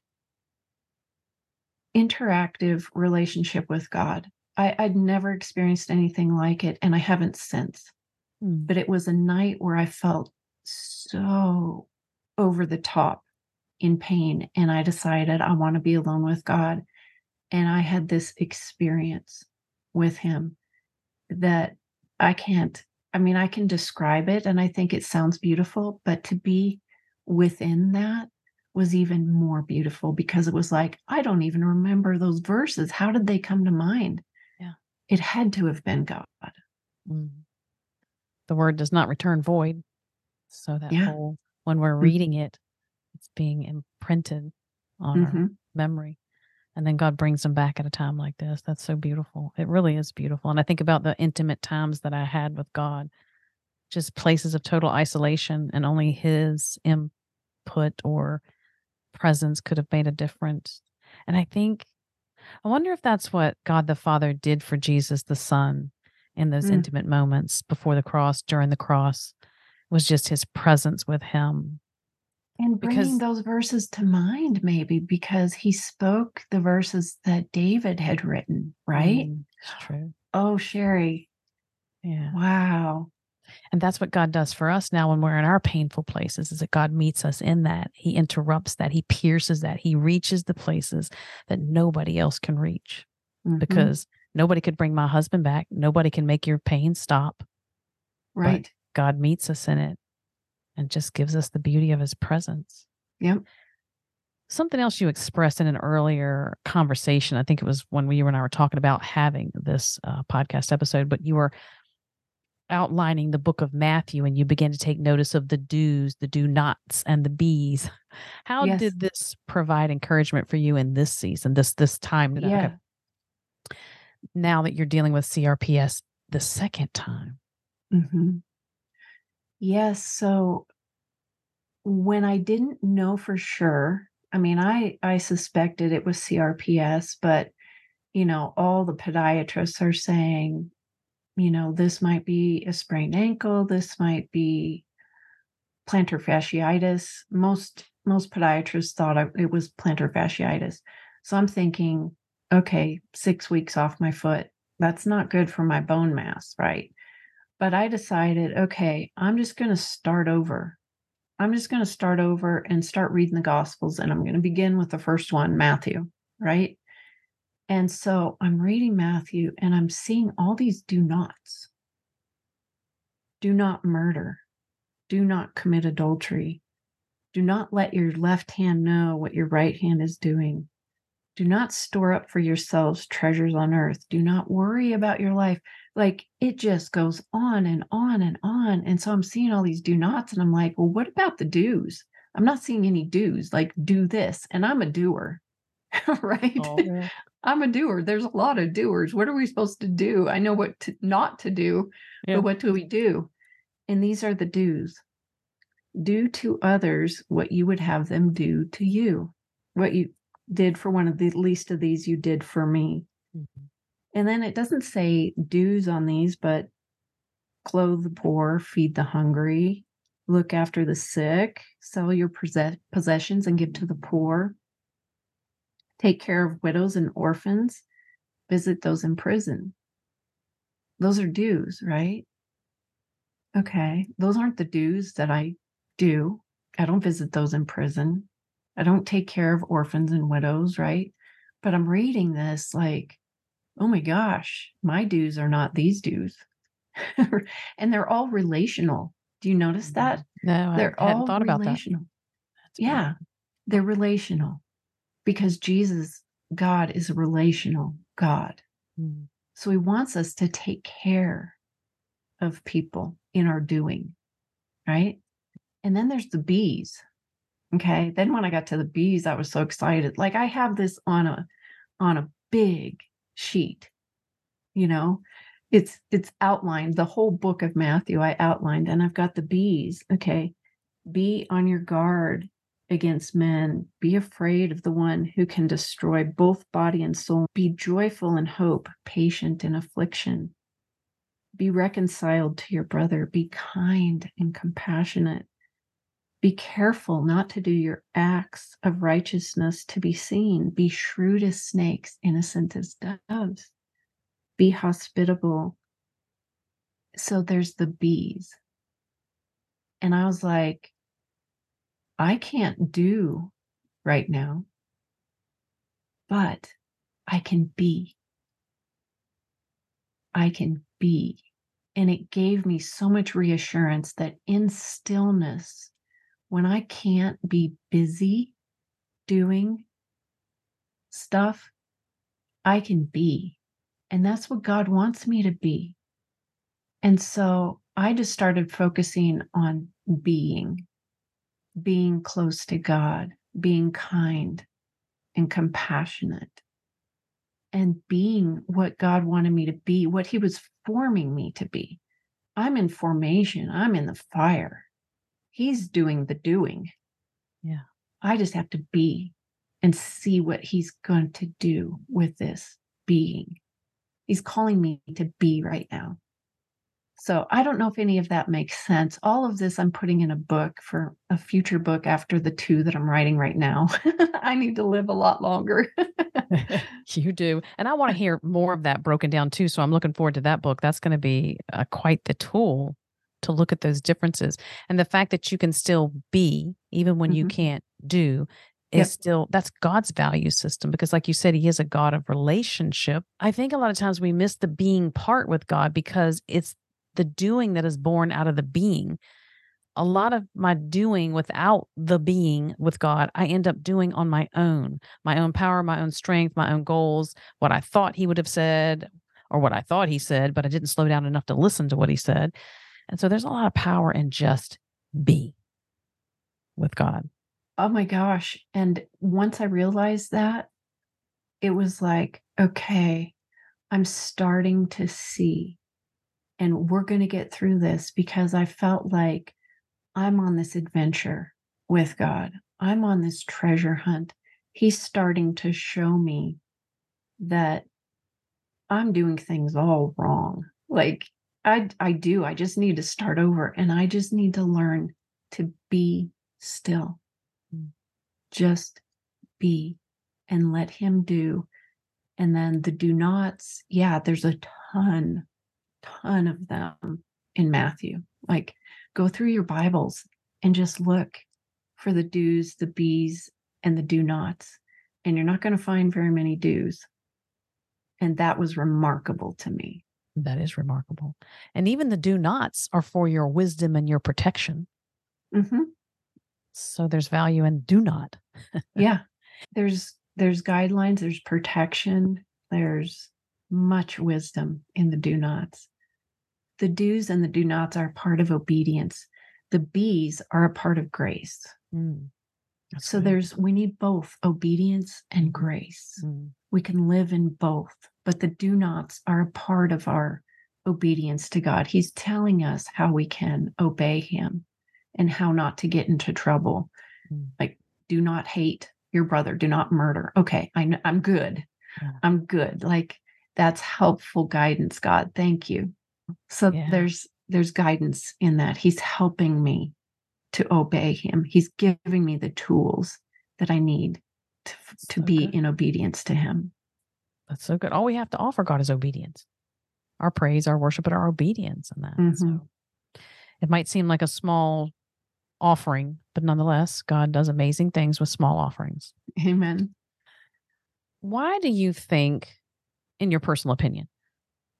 interactive relationship with God. I, I'd never experienced anything like it, and I haven't since. Mm. But it was a night where I felt so over the top in pain, and I decided I want to be alone with God. And I had this experience with Him that I can't, I mean, I can describe it, and I think it sounds beautiful, but to be within that, was even more beautiful because it was like, I don't even remember those verses. How did they come to mind? It had to have been God. Mm. The word does not return void. So that Yeah. whole when we're reading it, it's being imprinted on our Mhm. memory. And then God brings them back at a time like this. That's so beautiful. It really is beautiful. And I think about the intimate times that I had with God, just places of total isolation, and only His input or presence could have made a difference. And I think, I wonder if that's what God the Father did for Jesus the Son in those Mm. intimate moments before the cross, during the cross, was just His presence with Him. And bringing Because- those verses to mind, maybe because he spoke the verses that David had written, right? Mm, it's true. Oh, Sherry, Yeah. wow. And that's what God does for us now when we're in our painful places is that God meets us in that. He interrupts that. He pierces that. He reaches the places that nobody else can reach Mhm. because nobody could bring my husband back. Nobody can make your pain stop. right. God meets us in it and just gives us the beauty of his presence. Yep. Something else you expressed in an earlier conversation, I think it was when we and I were talking about having this uh, podcast episode, but you were outlining the book of Matthew and you began to take notice of the do's, the do nots, and the be's. How Yes. did this provide encouragement for you in this season, this this time? that- okay, Yeah. now that you're dealing with CRPS the second time. hmm Yes. So when I didn't know for sure, I mean, I I suspected it was CRPS, but you know, all the podiatrists are saying, you know, this might be a sprained ankle, this might be plantar fasciitis. Most most podiatrists thought it was plantar fasciitis. So I'm thinking, okay, six weeks off my foot. That's not good for my bone mass, right? But I decided, okay, I'm just going to start over. I'm just going to start over and start reading the Gospels. And I'm going to begin with the first one, Matthew, right? And so I'm reading Matthew and I'm seeing all these do nots. Do not murder. Do not commit adultery. Do not let your left hand know what your right hand is doing. Do not store up for yourselves treasures on earth. Do not worry about your life. Like it just goes on and on and on. And so I'm seeing all these do nots, and I'm like, well, what about the do's? I'm not seeing any do's, like do this. And I'm a doer, right? Oh. I'm a doer. There's a lot of doers. What are we supposed to do? I know what to, not to do, Yeah. but what do we do? And these are the do's. Do to others what you would have them do to you. What you did for one of the least of these, you did for me. Mhm. And then it doesn't say do's on these, but clothe the poor, feed the hungry, look after the sick, sell your possessions and give to the poor, take care of widows and orphans, visit those in prison. Those are do's, right? Okay. Those aren't the do's that I do. I don't visit those in prison. I don't take care of orphans and widows, right? But I'm reading this like, oh my gosh, my do's are not these do's. and they're all relational. Do you notice mm-hmm. that? No, They're I hadn't all thought about that. relational. That's Yeah, they're relational because Jesus, God, is a relational God. Mm. So he wants us to take care of people in our doing, right? And then there's the be's. Okay. Then when I got to the be's, I was so excited. Like I have this on a on a big sheet, you know. It's it's outlined, the whole book of Matthew I outlined, and I've got the be's. Okay. Be on your guard against men. Be afraid of the one who can destroy both body and soul. Be joyful in hope, patient in affliction. Be reconciled to your brother. Be kind and compassionate. Be careful not to do your acts of righteousness to be seen. Be shrewd as snakes, innocent as doves. Be hospitable. So there's the be's. And I was like, I can't do right now, but I can be. I can be. And it gave me so much reassurance that in stillness, when I can't be busy doing stuff, I can be. And that's what God wants me to be. And so I just started focusing on being, being close to God, being kind and compassionate, and being what God wanted me to be, what He was forming me to be. I'm in formation, I'm in the fire. He's doing the doing. Yeah. I just have to be and see what He's going to do with this being. He's calling me to be right now. So I don't know if any of that makes sense. All of this I'm putting in a book for a future book after the two that I'm writing right now. I need to live a lot longer. you do. And I want to hear more of that broken down too. So I'm looking forward to that book. That's going to be uh, quite the tool to look at those differences. And the fact that you can still be, even when mm-hmm. you can't do, is yep. still that's God's value system because like you said he is a God of relationship. I think a lot of times we miss the being part with God because it's the doing that is born out of the being. A lot of my doing without the being with God, I end up doing on my own, my own power, my own strength, my own goals, what I thought he would have said or what I thought he said, but I didn't slow down enough to listen to what he said. And so there's a lot of power in just be with God. Oh my gosh. And once I realized that, it was like, okay, I'm starting to see and we're going to get through this because I felt like I'm on this adventure with God. I'm on this treasure hunt. He's starting to show me that I'm doing things all wrong. Like I I do. I just need to start over and I just need to learn to be still. Just be and let him do. And then the do nots, yeah, there's a ton ton of them in Matthew. Like go through your Bibles and just look for the do's, the be's, and the do nots. And you're not going to find very many do's. And that was remarkable to me. That is remarkable. And even the do nots are for your wisdom and your protection. Mm-hmm. So there's value in do not. yeah. There's there's guidelines, there's protection, there's much wisdom in the do nots. The do's and the do nots are part of obedience. The be's are a part of grace. Mm. So right. there's, we need both obedience and grace. Mm. We can live in both, but the do nots are a part of our obedience to God. He's telling us how we can obey Him and how not to get into trouble. Mm. Like, do not hate your brother, do not murder. Okay, I, I'm good. Yeah. I'm good. Like, that's helpful guidance, God. Thank you. So yeah. there's there's guidance in that. He's helping me to obey him. He's giving me the tools that I need to, to so be good. in obedience to him. That's so good. All we have to offer God is obedience. Our praise, our worship, and our obedience in that. Mm-hmm. So it might seem like a small offering, but nonetheless, God does amazing things with small offerings. Amen. Why do you think, in your personal opinion,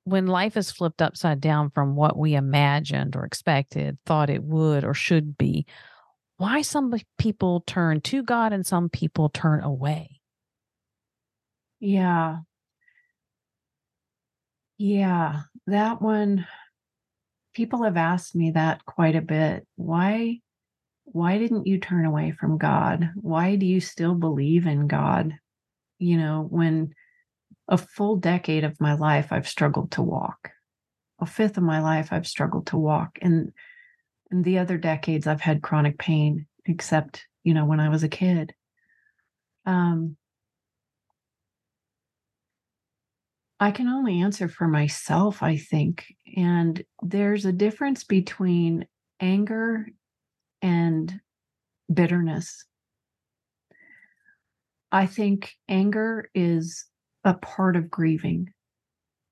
when life is flipped upside down from what we imagined or expected, thought it would or should be, why some people turn to God and some people turn away? Yeah. Yeah, that one people have asked me that quite a bit. Why why didn't you turn away from God? Why do you still believe in God? You know, when a full decade of my life I've struggled to walk. A fifth of my life I've struggled to walk. And in the other decades I've had chronic pain, except, you know, when I was a kid. Um I can only answer for myself, I think. And there's a difference between anger and bitterness. I think anger is a part of grieving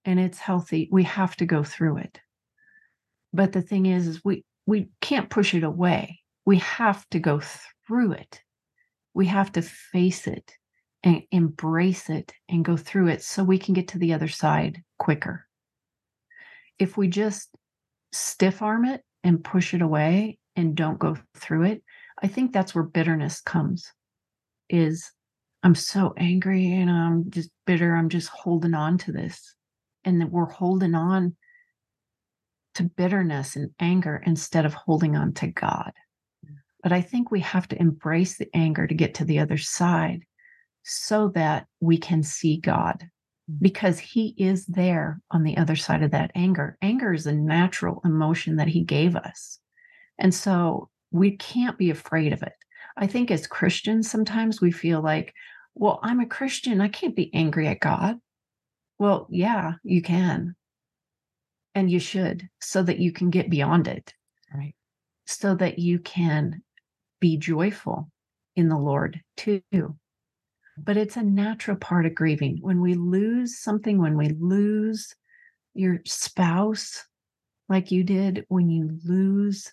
and it's healthy. We have to go through it. But the thing is, is we we can't push it away. We have to go through it. We have to face it and embrace it and go through it so we can get to the other side quicker. If we just stiff arm it and push it away and don't go through it, I think that's where bitterness comes is I'm so angry and I'm just bitter. I'm just holding on to this. And that we're holding on to bitterness and anger instead of holding on to God. Mm. But I think we have to embrace the anger to get to the other side so that we can see God mm. because He is there on the other side of that anger. Anger is a natural emotion that He gave us. And so we can't be afraid of it. I think as Christians, sometimes we feel like, well, I'm a Christian. I can't be angry at God. Well, yeah, you can. And you should, so that you can get beyond it. Right. So that you can be joyful in the Lord too. But it's a natural part of grieving. When we lose something, when we lose your spouse, like you did, when you lose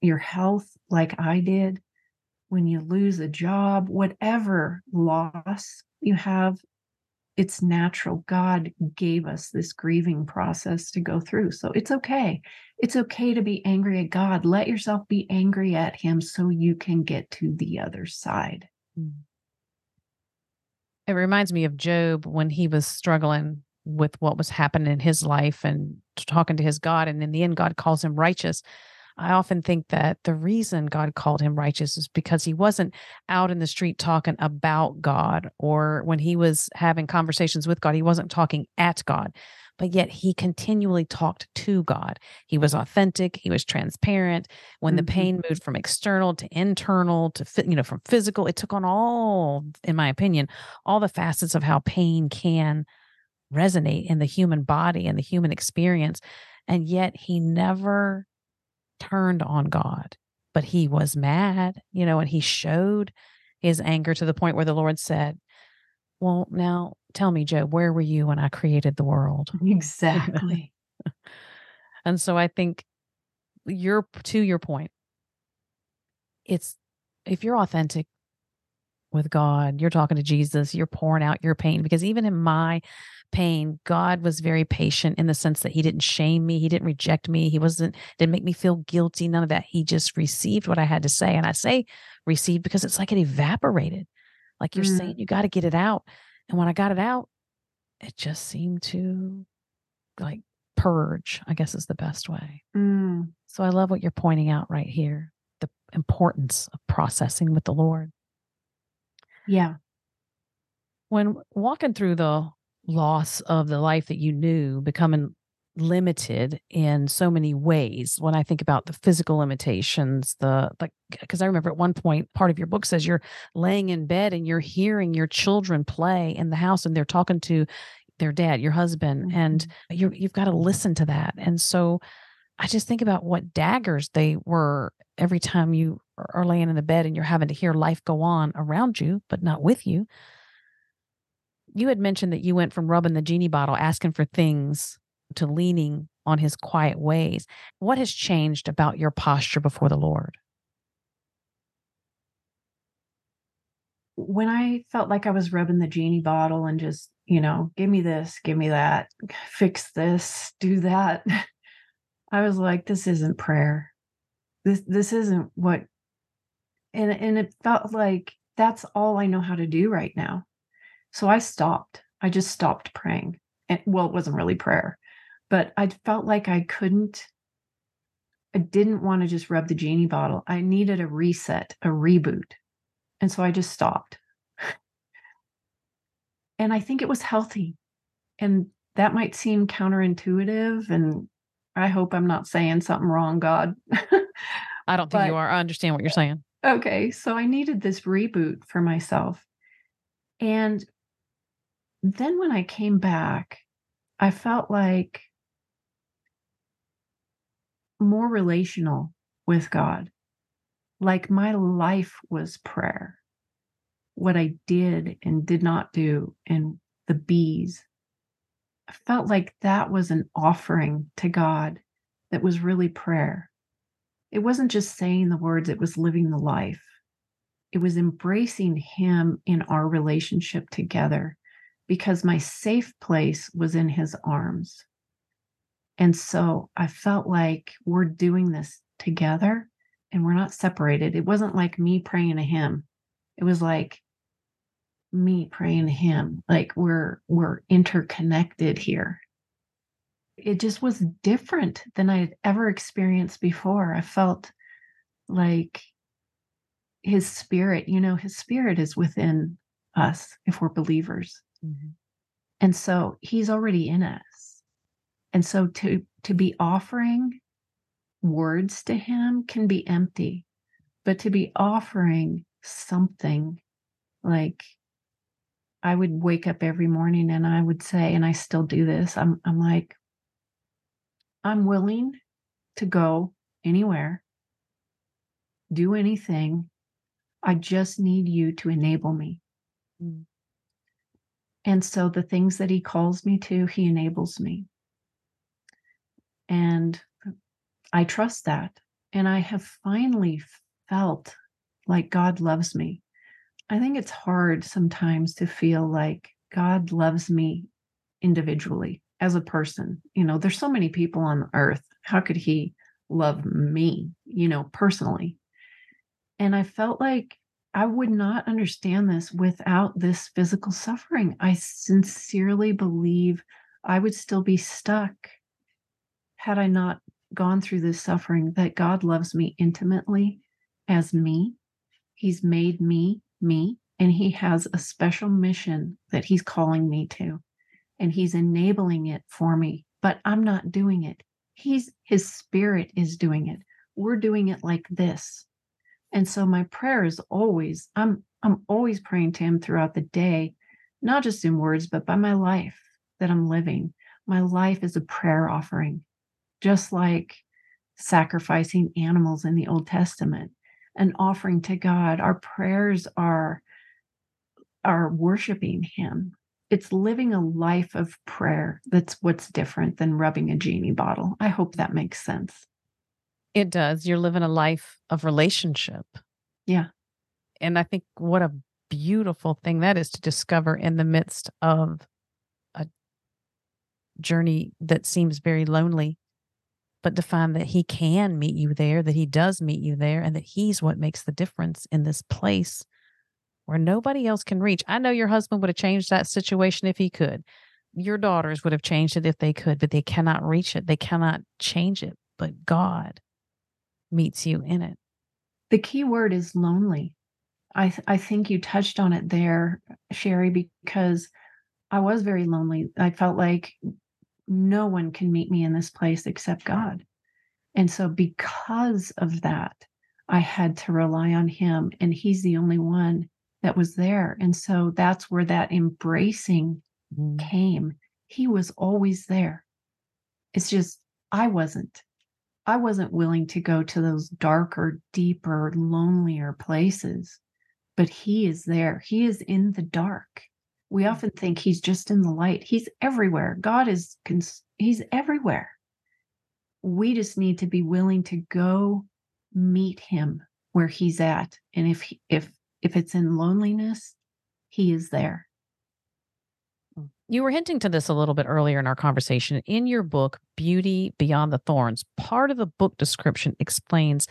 your health, like I did, when you lose a job, whatever loss you have, it's natural. God gave us this grieving process to go through. So it's okay. It's okay to be angry at God. Let yourself be angry at Him so you can get to the other side. Mm. It reminds me of Job when he was struggling with what was happening in his life and talking to his God. And in the end, God calls him righteous. I often think that the reason God called him righteous is because he wasn't out in the street talking about God, or when he was having conversations with God, he wasn't talking at God, but yet he continually talked to God. He was authentic, he was transparent. When mm-hmm. the pain moved from external to internal to, you know, from physical, it took on all, in my opinion, all the facets of how pain can resonate in the human body and the human experience. And yet he never turned on God, but he was mad, you know, and he showed his anger to the point where the Lord said, Well, now tell me, Job, where were you when I created the world? Exactly. and so I think you're to your point, it's if you're authentic with God, you're talking to Jesus, you're pouring out your pain because even in my pain, God was very patient in the sense that he didn't shame me, he didn't reject me, he wasn't didn't make me feel guilty, none of that. He just received what I had to say. And I say received because it's like it evaporated. Like you're mm. saying you got to get it out. And when I got it out, it just seemed to like purge, I guess is the best way. Mm. So I love what you're pointing out right here the importance of processing with the Lord. Yeah. When walking through the loss of the life that you knew becoming limited in so many ways when i think about the physical limitations the like because i remember at one point part of your book says you're laying in bed and you're hearing your children play in the house and they're talking to their dad your husband mm-hmm. and you you've got to listen to that and so i just think about what daggers they were every time you are laying in the bed and you're having to hear life go on around you but not with you you had mentioned that you went from rubbing the genie bottle, asking for things, to leaning on his quiet ways. What has changed about your posture before the Lord? When I felt like I was rubbing the genie bottle and just, you know, give me this, give me that, fix this, do that. I was like, this isn't prayer. This this isn't what and and it felt like that's all I know how to do right now. So I stopped. I just stopped praying. And well, it wasn't really prayer, but I felt like I couldn't, I didn't want to just rub the genie bottle. I needed a reset, a reboot. And so I just stopped. and I think it was healthy. And that might seem counterintuitive. And I hope I'm not saying something wrong, God. I don't think but, you are. I understand what you're saying. Okay. So I needed this reboot for myself. And then when I came back, I felt like more relational with God. Like my life was prayer. What I did and did not do, and the be's. I felt like that was an offering to God that was really prayer. It wasn't just saying the words, it was living the life. It was embracing Him in our relationship together because my safe place was in his arms. And so I felt like we're doing this together and we're not separated. It wasn't like me praying to him, It was like me praying to him. Like we're we're interconnected here. It just was different than I had ever experienced before. I felt like his spirit, you know, his spirit is within us if we're believers. Mm-hmm. And so he's already in us. And so to to be offering words to him can be empty, but to be offering something like I would wake up every morning and I would say, and I still do this, I'm I'm like, I'm willing to go anywhere, do anything. I just need you to enable me. Mm. And so the things that he calls me to, he enables me. And I trust that. And I have finally felt like God loves me. I think it's hard sometimes to feel like God loves me individually as a person. You know, there's so many people on earth. How could he love me, you know, personally? And I felt like I would not understand this without this physical suffering. I sincerely believe I would still be stuck had I not gone through this suffering, that God loves me intimately as me. He's made me me, and He has a special mission that He's calling me to, and He's enabling it for me, but I'm not doing it. He's His Spirit is doing it. We're doing it like this. And so my prayer is always, I'm I'm always praying to him throughout the day, not just in words, but by my life that I'm living. My life is a prayer offering, just like sacrificing animals in the Old Testament, an offering to God. Our prayers are are worshiping him. It's living a life of prayer. That's what's different than rubbing a genie bottle. I hope that makes sense. It does. You're living a life of relationship. Yeah. And I think what a beautiful thing that is to discover in the midst of a journey that seems very lonely, but to find that he can meet you there, that he does meet you there, and that he's what makes the difference in this place where nobody else can reach. I know your husband would have changed that situation if he could. Your daughters would have changed it if they could, but they cannot reach it. They cannot change it. But God meets you in it. The key word is lonely. I th- I think you touched on it there, Sherry, because I was very lonely. I felt like no one can meet me in this place except God. And so because of that, I had to rely on him and he's the only one that was there. And so that's where that embracing Mm. came. He was always there. It's just I wasn't. I wasn't willing to go to those darker, deeper, lonelier places, but he is there. He is in the dark. We often think he's just in the light. He's everywhere. God is cons- he's everywhere. We just need to be willing to go meet him where he's at. And if he, if if it's in loneliness, he is there. Hmm. You were hinting to this a little bit earlier in our conversation. In your book, Beauty Beyond the Thorns, part of the book description explains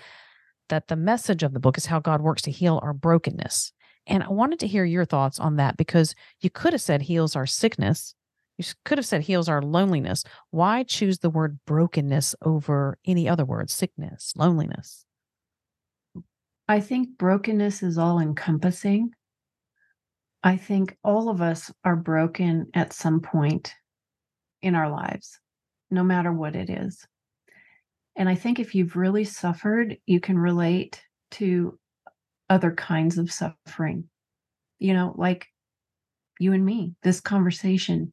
that the message of the book is how God works to heal our brokenness. And I wanted to hear your thoughts on that because you could have said heals our sickness. You could have said heals our loneliness. Why choose the word brokenness over any other word, sickness, loneliness? I think brokenness is all encompassing. I think all of us are broken at some point in our lives, no matter what it is. And I think if you've really suffered, you can relate to other kinds of suffering. You know, like you and me, this conversation,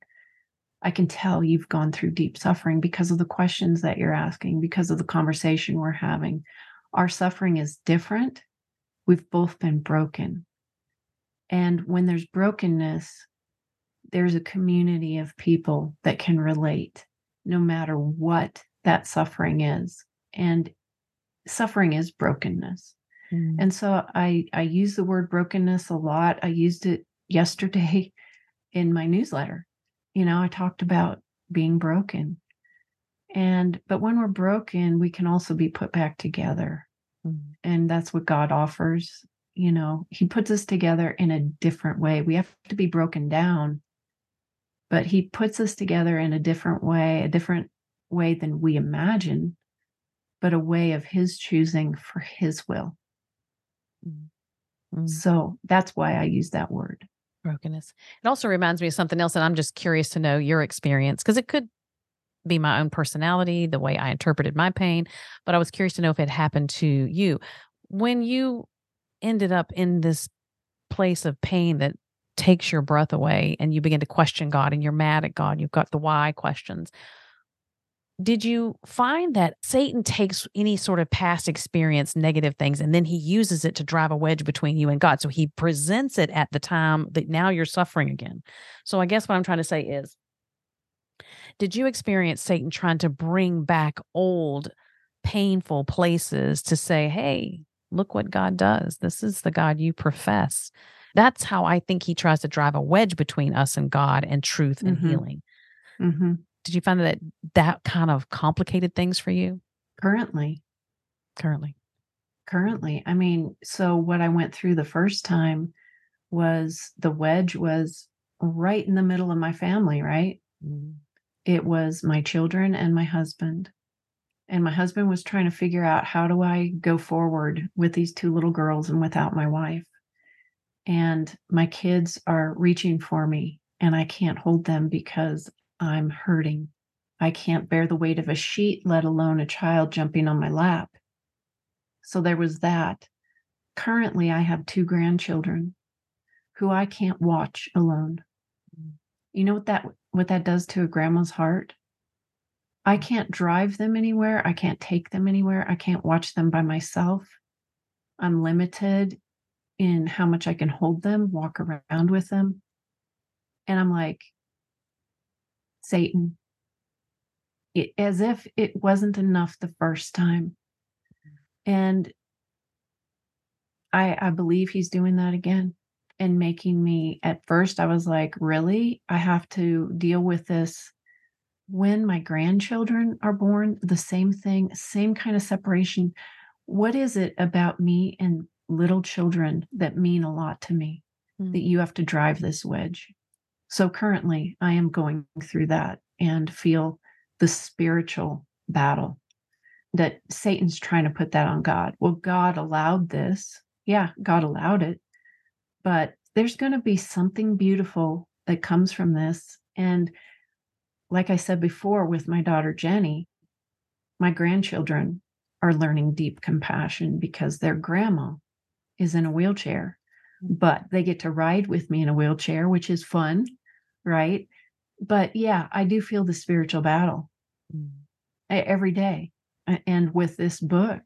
I can tell you've gone through deep suffering because of the questions that you're asking, because of the conversation we're having. Our suffering is different. We've both been broken. And when there's brokenness, there's a community of people that can relate no matter what that suffering is. And suffering is brokenness. Mm. And so I I use the word brokenness a lot. I used it yesterday in my newsletter. You know, I talked about being broken. And but when we're broken, we can also be put back together. Mm. And that's what God offers. you know, he puts us together in a different way. We have to be broken down, but he puts us together in a different way, a different way than we imagine, but a way of his choosing for his will. Mm. So that's why I use that word. Brokenness. It also reminds me of something else, and I'm just curious to know your experience because it could be my own personality, the way I interpreted my pain, but I was curious to know if it happened to you. When you ended up in this place of pain that takes your breath away and you begin to question God and you're mad at God, you've got the why questions. Did you find that Satan takes any sort of past experience, negative things, and then he uses it to drive a wedge between you and God? So he presents it at the time that now you're suffering again. So I guess what I'm trying to say is did you experience Satan trying to bring back old, painful places to say, hey, look what God does? This is the God you profess. That's how I think he tries to drive a wedge between us and God and truth and Mhm. healing. Mm-hmm. Did you find that that kind of complicated things for you Currently, currently? currently, I mean, so what I went through the first time was the wedge was right in the middle of my family, right? Mm. It was my children and my husband. And my husband was trying to figure out how do I go forward with these two little girls and without my wife. And my kids are reaching for me and I can't hold them because I'm hurting. I can't bear the weight of a sheet, let alone a child jumping on my lap. So there was that. Currently, I have two grandchildren who I can't watch alone. You know what that what that does to a grandma's heart? I mm. can't drive them anywhere. I can't take them anywhere. I can't watch them by myself. I'm limited in how much I can hold them, walk around with them. And I'm like, Satan, it, as if it wasn't enough the first time. Mm. And I I believe he's doing that again and making me at first I was like, really? I have to deal with this when my grandchildren are born, the same thing, same kind of separation. What is it about me and little children that mean a lot to me that mm. you have to drive this wedge? So currently, I am going through that and feel the spiritual battle that Satan's trying to put that on God. Well, God allowed this. Yeah, God allowed it. But there's going to be something beautiful that comes from this. And like I said before with my daughter Jenny, my grandchildren are learning deep compassion because their grandma is in a wheelchair, but they get to ride with me in a wheelchair, which is fun, right? But yeah, I do feel the spiritual battle Mm. every day. And with this book,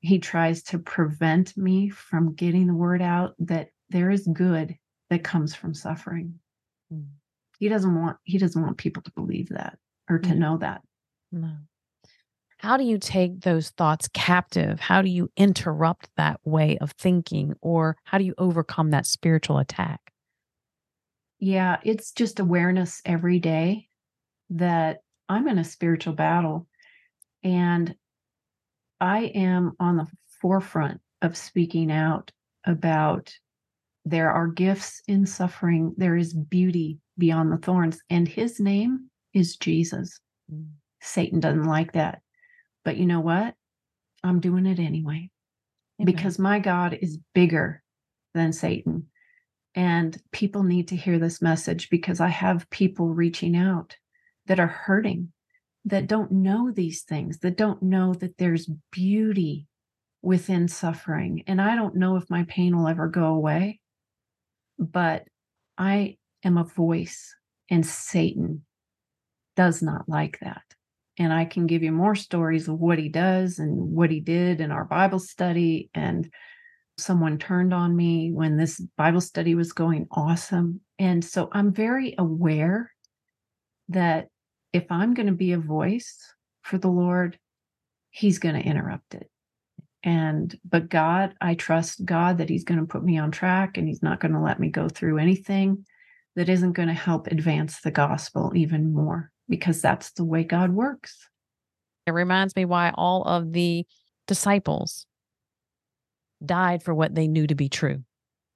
he tries to prevent me from getting the word out that there is good that comes from suffering. Mm. He doesn't want he doesn't want people to believe that or to Mm. know that. No. How do you take those thoughts captive? How do you interrupt that way of thinking? Or how do you overcome that spiritual attack? Yeah, it's just awareness every day that I'm in a spiritual battle and I am on the forefront of speaking out about there are gifts in suffering, there is beauty beyond the thorns, and his name is Jesus. Mm. Satan doesn't like that. But you know what? I'm doing it anyway Amen. because my God is bigger than Satan. And people need to hear this message because I have people reaching out that are hurting, that don't know these things, that don't know that there's beauty within suffering. And I don't know if my pain will ever go away, but I am a voice, and Satan does not like that. And I can give you more stories of what he does and what he did in our Bible study. And someone turned on me when this Bible study was going awesome. And so I'm very aware that if I'm going to be a voice for the Lord, he's going to interrupt it. And, but God, I trust God that he's going to put me on track and he's not going to let me go through anything that isn't going to help advance the gospel even more because that's the way God works. It reminds me why all of the disciples died for what they knew to be true.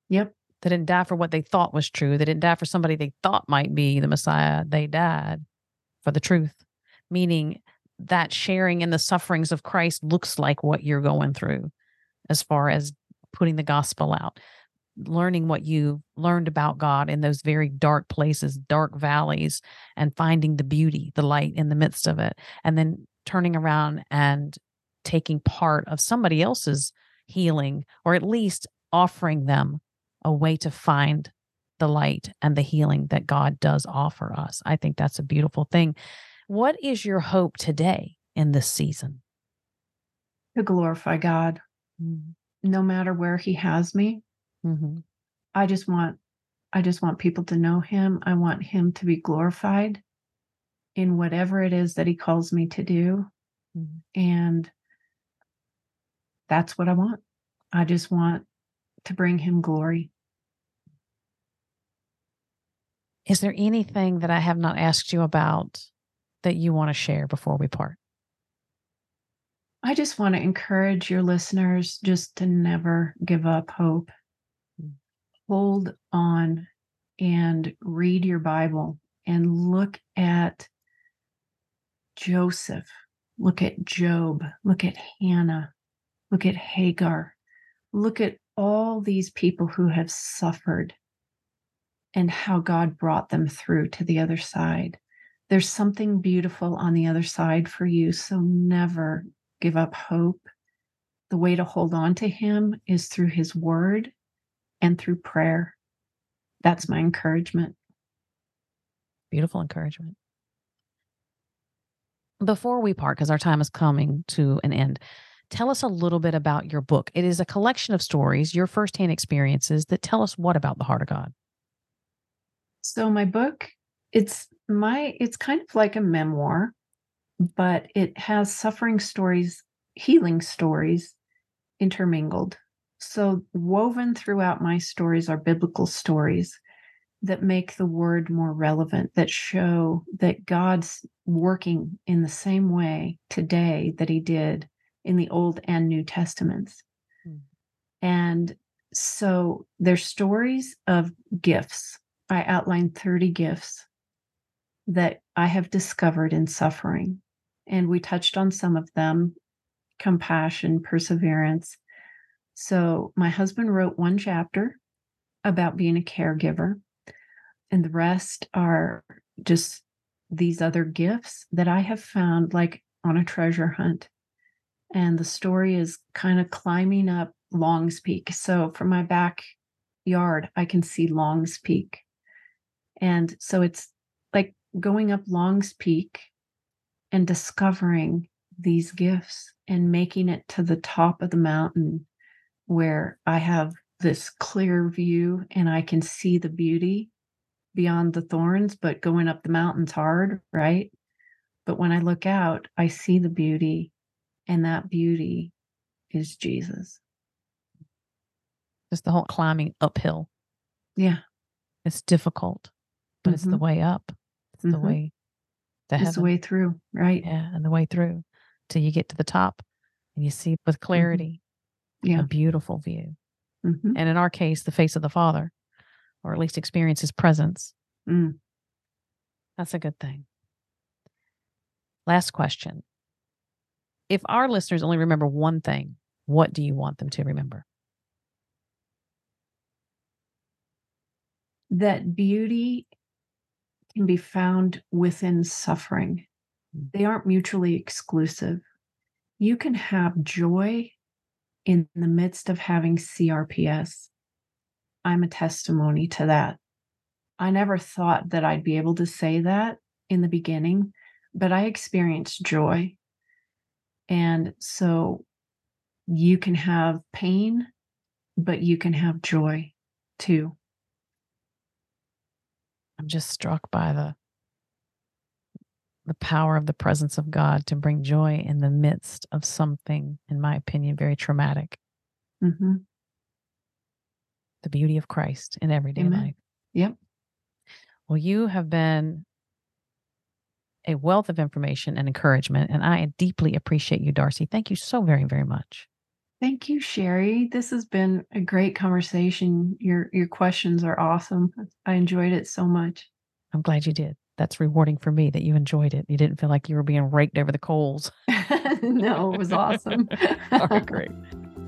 Yep. They didn't die for what they thought was true. They didn't die for somebody they thought might be the Messiah. They died for the truth, meaning that sharing in the sufferings of Christ looks like what you're going through as far as putting the gospel out, learning what you learned about God in those very dark places, dark valleys, and finding the beauty, the light in the midst of it, and then turning around and taking part of somebody else's healing, or at least offering them a way to find the light and the healing that God does offer us. I think that's a beautiful thing. What is your hope today in this season? To glorify God, Mm-hmm. no matter where He has me. Mhm. I just want, I just want people to know Him. I want Him to be glorified in whatever it is that He calls me to do. Mhm. And that's what I want. I just want to bring Him glory. Is there anything that I have not asked you about that you want to share before we part? I just want to encourage your listeners just to never give up hope. Mm. Hold on and read your Bible and look at Joseph, look at Job, look at Hannah, look at Hagar, look at all these people who have suffered and how God brought them through to the other side. There's something beautiful on the other side for you. So never give up hope. The way to hold on to Him is through His word and through prayer. That's my encouragement. Beautiful encouragement. Before we part, because our time is coming to an end, tell us a little bit about your book. It is a collection of stories, your firsthand experiences that tell us what about the heart of God. So my book, it's my it's kind of like a memoir, but it has suffering stories, healing stories intermingled. So woven throughout my stories are biblical stories that make the word more relevant, that show that God's working in the same way today that he did in the Old and New Testaments. Hmm. And so they're stories of gifts. I outlined 30 gifts that I have discovered in suffering. And we touched on some of them compassion, perseverance. So my husband wrote one chapter about being a caregiver, and the rest are just these other gifts that I have found like on a treasure hunt. And the story is kind of climbing up Long's Peak. So from my backyard, I can see Long's Peak. And so it's like going up Long's Peak and discovering these gifts and making it to the top of the mountain where I have this clear view and I can see the beauty beyond the thorns, but going up the mountain's hard, right? But when I look out, I see the beauty, and that beauty is Jesus. Just the whole climbing uphill. Yeah. It's difficult, but it's the Mhm. way up. It's the Mhm. way to It's the way through, right? Yeah, and the way through till you get to the top and you see with clarity Yeah. a beautiful view. Mhm. And in our case, the face of the Father, or at least experience his presence. Mm. That's a good thing. Last question. If our listeners only remember one thing, what do you want them to remember? That beauty can be found within suffering. Mm. They aren't mutually exclusive. You can have joy in the midst of having CRPS. I'm a testimony to that. I never thought that I'd be able to say that in the beginning, but I experienced joy. And so you can have pain, but you can have joy too. I'm just struck by the the power of the presence of God to bring joy in the midst of something, in my opinion, very traumatic. hmm The beauty of Christ in everyday Amen. life. Yep. Well, you have been a wealth of information and encouragement, and I deeply appreciate you, Darci. Thank you so very, very much. Thank you, Sherry. This has been a great conversation. Your your questions are awesome. I enjoyed it so much. I'm glad you did. That's rewarding for me that you enjoyed it. You didn't feel like you were being raked over the coals. no, it was awesome. All right, great.